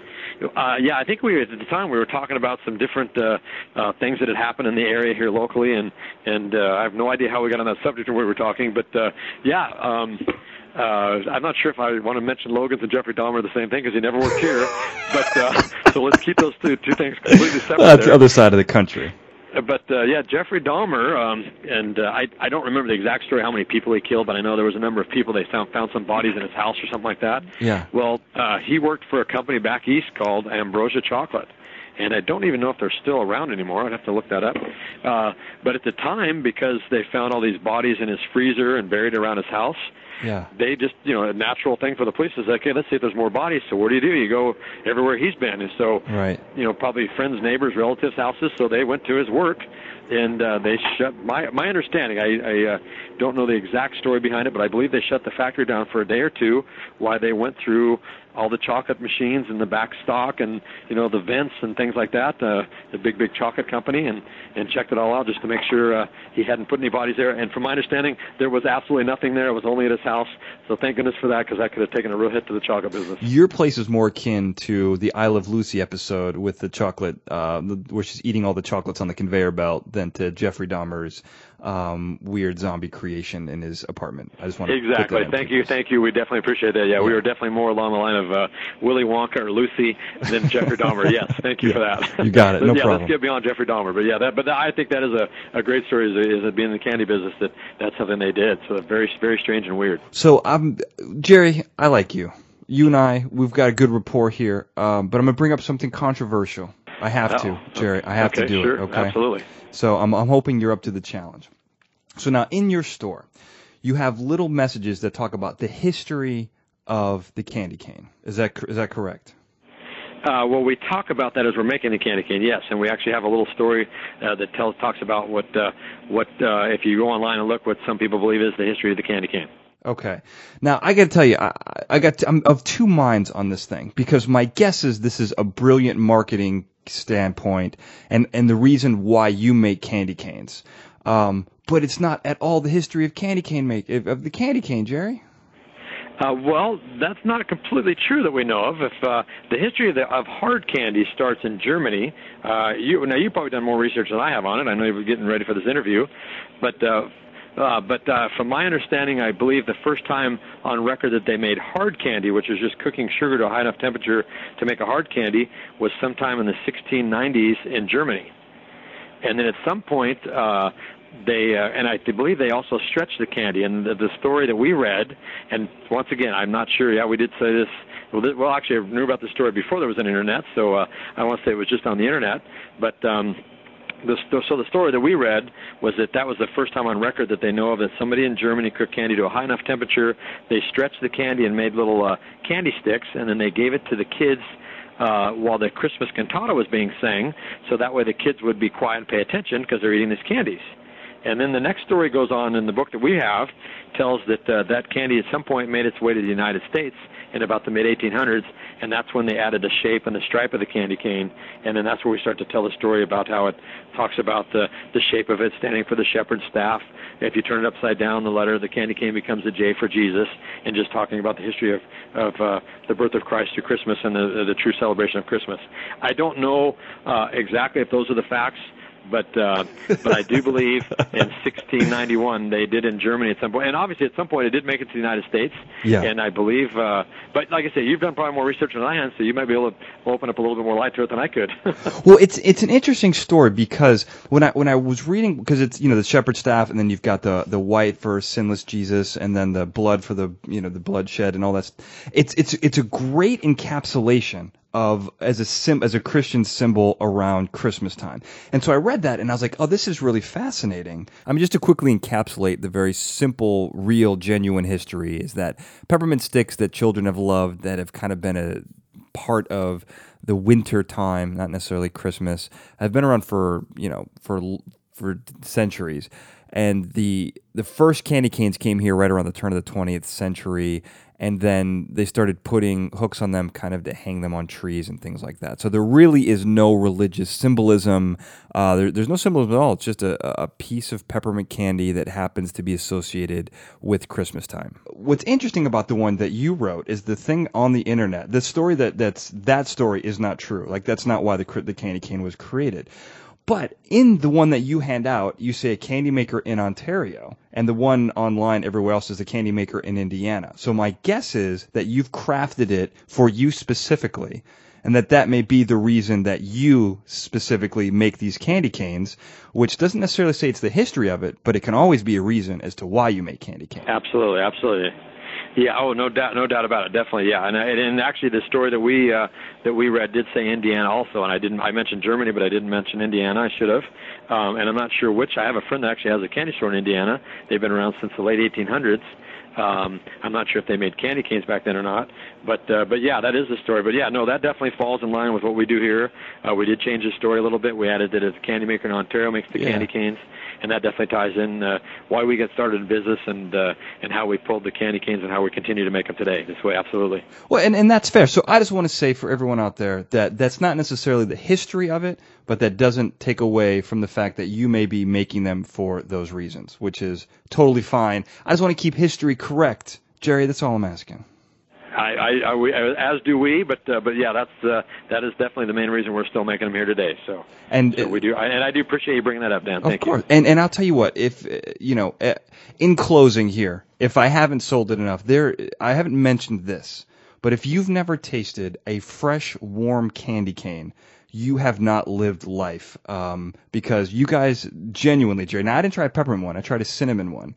uh, yeah, I think we at the time we were talking about some different uh, uh, things that had happened in the area here locally, and and uh, I have no idea how we got on that subject or we were talking. But uh, yeah. Um, uh, I'm not sure if I want to mention Logan's and Jeffrey Dahmer the same thing because he never worked here. but uh, so let's keep those two two things completely separate. Well, That's the other side of the country. Uh, But uh, yeah, Jeffrey Dahmer, um, and uh, I I don't remember the exact story how many people he killed, but I know there was a number of people. They found found some bodies in his house or something like that. Yeah. Well, uh, he worked for a company back east called Ambrosia Chocolate. And I don't even know if they're still around anymore. I'd have to look that up. Uh, but at the time, because they found all these bodies in his freezer and buried around his house, Yeah. they just, you know, a natural thing for the police is like, okay, let's see if there's more bodies. So what do you do? You go everywhere he's been. And so Right. you know, probably friends, neighbors, relatives' houses. So they went to his work, and uh, they shut. My my understanding, I, I uh, don't know the exact story behind it, but I believe they shut the factory down for a day or two while they went through all the chocolate machines in the back stock and you know the vents and things like that. Uh, the big big chocolate company and and checked it all out just to make sure uh, he hadn't put any bodies there. And from my understanding, there was absolutely nothing there. It was only at his house. So thank goodness for that because that could have taken a real hit to the chocolate business. Your place is more akin to the I Love Lucy episode with the chocolate, uh, where she's eating all the chocolates on the conveyor belt, than to Jeffrey Dahmer's um, weird zombie creation in his apartment. I just want to exactly. Thank you, thank you. We definitely appreciate that. Yeah, yeah, we were definitely more along the line of uh, Willy Wonka or Lucy than Jeffrey Dahmer. Yes, thank you yeah. for that. You got it. No yeah, problem. let's get beyond Jeffrey Dahmer. But yeah, that. But I think that is a, a great story. Is, is it being in the candy business that that's something they did. So very very strange and weird. So um, Jerry, I like you. You and I, we've got a good rapport here. Um, but I'm gonna bring up something controversial. I have oh, to, Jerry. I have okay, to do sure, it. Okay. Absolutely. So I'm I'm hoping you're up to the challenge. So now in your store, you have little messages that talk about the history of the candy cane. Is that is that correct? Uh, well, we talk about that as we're making the candy cane, yes, and we actually have a little story uh, that tells talks about what uh, what uh, if you go online and look what some people believe is the history of the candy cane. Okay. Now I got to tell you, I, I got to, I'm of two minds on this thing because my guess is this is a brilliant marketing standpoint and and the reason why you make candy canes. Um, but it's not at all the history of candy cane make of the candy cane, Jerry. Uh, well, that's not completely true that we know of. If uh, the history of, the, of hard candy starts in Germany, uh, you now you've probably done more research than I have on it. I know you were getting ready for this interview, but uh, uh, but uh, from my understanding, I believe the first time on record that they made hard candy, which is just cooking sugar to a high enough temperature to make a hard candy, was sometime in the 1690s in Germany. And then at some point, uh, they uh, and I believe they also stretched the candy. And the, the story that we read, and once again, I'm not sure. Yeah, we did say this. Well, this, well, actually, I knew about the story before there was an internet, so uh, I want to say it was just on the internet. But um, the, so the story that we read was that that was the first time on record that they know of that somebody in Germany cooked candy to a high enough temperature. They stretched the candy and made little uh, candy sticks, and then they gave it to the kids uh, while the Christmas cantata was being sung. so that way the kids would be quiet and pay attention because they're eating these candies. And then the next story goes on in the book that we have, tells that uh, that candy at some point made its way to the United States in about the mid 1800s, and that's when they added the shape and the stripe of the candy cane. And then that's where we start to tell the story about how it talks about the the shape of it standing for the shepherd's staff. If you turn it upside down, the letter the candy cane becomes a J for Jesus, and just talking about the history of of uh, the birth of Christ through Christmas and the the true celebration of Christmas. I don't know uh, exactly if those are the facts but uh, but I do believe in 1691 they did in Germany at some point, and obviously at some point it did make it to the United States. Yeah. And I believe, uh, but like I said, you've done probably more research than I have, so you might be able to open up a little bit more light to it than I could. well, it's it's an interesting story because when I when I was reading because it's you know the shepherd staff and then you've got the the white for sinless Jesus and then the blood for the you know the bloodshed and all that. It's it's it's a great encapsulation of as a sim as a Christian symbol around Christmas time. And so I read that and I was like, oh, this is really fascinating. I mean, just to quickly encapsulate the very simple, real, genuine history is that peppermint sticks that children have loved that have kind of been a part of the winter time, not necessarily Christmas, have been around for you know for for centuries. And the the first candy canes came here right around the turn of the 20th century, and then they started putting hooks on them kind of to hang them on trees and things like that. So there really is no religious symbolism. Uh, there, there's no symbolism at all. It's just a, a piece of peppermint candy that happens to be associated with Christmas time. What's interesting about the one that you wrote is the thing on the internet. The story that that's that story is not true. Like that's not why the the candy cane was created. But in the one that you hand out, you say a candy maker in Ontario, and the one online everywhere else is a candy maker in Indiana. So my guess is that you've crafted it for you specifically, and that that may be the reason that you specifically make these candy canes, which doesn't necessarily say it's the history of it, but it can always be a reason as to why you make candy canes. Absolutely, absolutely. Yeah. Oh, no doubt, no doubt about it. Definitely. Yeah. And and actually, the story that we uh, that we read did say Indiana also, and I didn't. I mentioned Germany, but I didn't mention Indiana. I should have. Um, and I'm not sure which. I have a friend that actually has a candy store in Indiana. They've been around since the late 1800s. Um, I'm not sure if they made candy canes back then or not, but uh, but yeah, that is the story. But yeah, no, that definitely falls in line with what we do here. Uh, we did change the story a little bit. We added that a candy maker in Ontario makes the Yeah. candy canes, and that definitely ties in uh, why we got started in business and uh, and how we pulled the candy canes and how we continue to make them today. This way, absolutely. Well, and, and that's fair. So I just want to say for everyone out there that that's not necessarily the history of it, but that doesn't take away from the fact that you may be making them for those reasons, which is totally fine. I just want to keep history correct. Jerry, that's all I'm asking. I, I, I we, as do we, but uh, but yeah, that's uh, that is definitely the main reason we're still making them here today. So, And so we do, I, and I do appreciate you bringing that up, Dan. Of Thank course. you. And and I'll tell you what, if uh, you know, uh, in closing here, if I haven't sold it enough, there I haven't mentioned this, but if you've never tasted a fresh, warm candy cane, you have not lived life. Um, because you guys genuinely, Jerry. Now I didn't try a peppermint one. I tried a cinnamon one,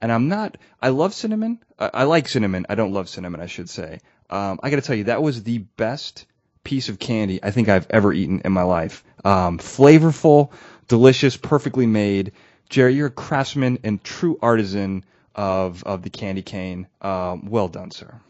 and I'm not. I love cinnamon. I, I like cinnamon. I don't love cinnamon. I should say. Um, I got to tell you, that was the best piece of candy I think I've ever eaten in my life. Um, flavorful, delicious, perfectly made. Jerry, you're a craftsman and true artisan of of the candy cane. Um, well done, sir.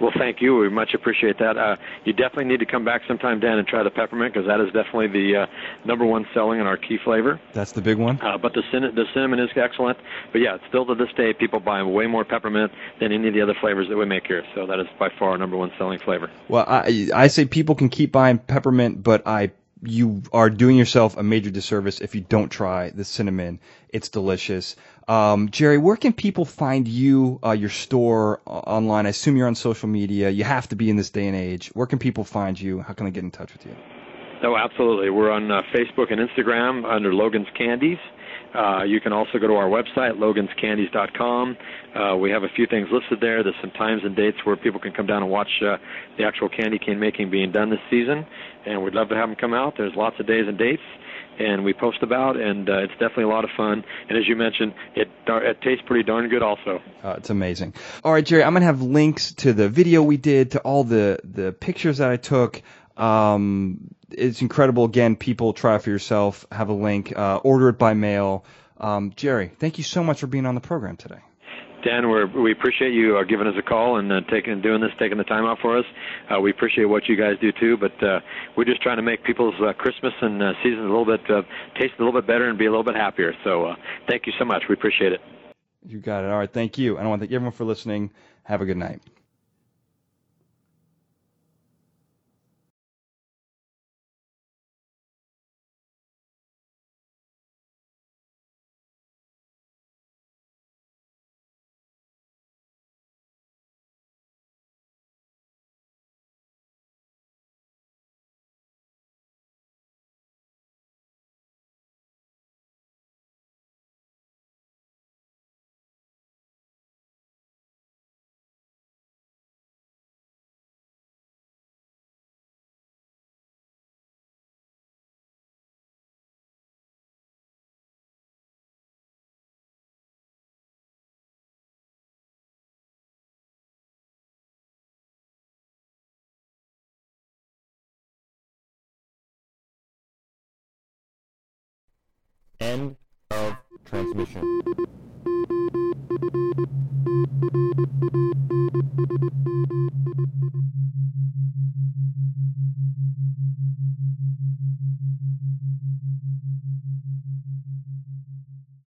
Well, thank you. We much appreciate that. Uh, you definitely need to come back sometime, Dan, and try the peppermint because that is definitely the uh, number one selling in our key flavor. That's the big one. Uh, but the cin- the cinnamon is excellent. But yeah, still to this day, people buy way more peppermint than any of the other flavors that we make here. So that is by far our number one selling flavor. Well, I I say people can keep buying peppermint, but I you are doing yourself a major disservice if you don't try the cinnamon. It's delicious. Um, Jerry, where can people find you, uh, your store uh, online? I assume you're on social media. You have to be in this day and age. Where can people find you? How can they get in touch with you? Oh, absolutely. We're on uh, Facebook and Instagram under Logan's Candies. Uh, you can also go to our website, loganscandies.com. Uh, we have a few things listed there. There's some times and dates where people can come down and watch uh, the actual candy cane making being done this season, and we'd love to have them come out. There's lots of days and dates, and we post about, and uh, it's definitely a lot of fun. And as you mentioned, it, it tastes pretty darn good also. Uh, it's amazing. All right, Jerry, I'm gonna have links to the video we did, to all the the pictures that I took. Um, it's incredible. Again, people try it for yourself. Have a link. Uh, order it by mail. Um, Jerry, thank you so much for being on the program today. Dan, we're, we appreciate you uh, giving us a call and uh, taking doing this, taking the time out for us. Uh, we appreciate what you guys do too, but uh, we're just trying to make people's uh, Christmas and uh, season a little bit uh, taste a little bit better and be a little bit happier. So, uh, thank you so much. We appreciate it. You got it. All right, thank you. And I want to thank everyone for listening. Have a good night. End of transmission.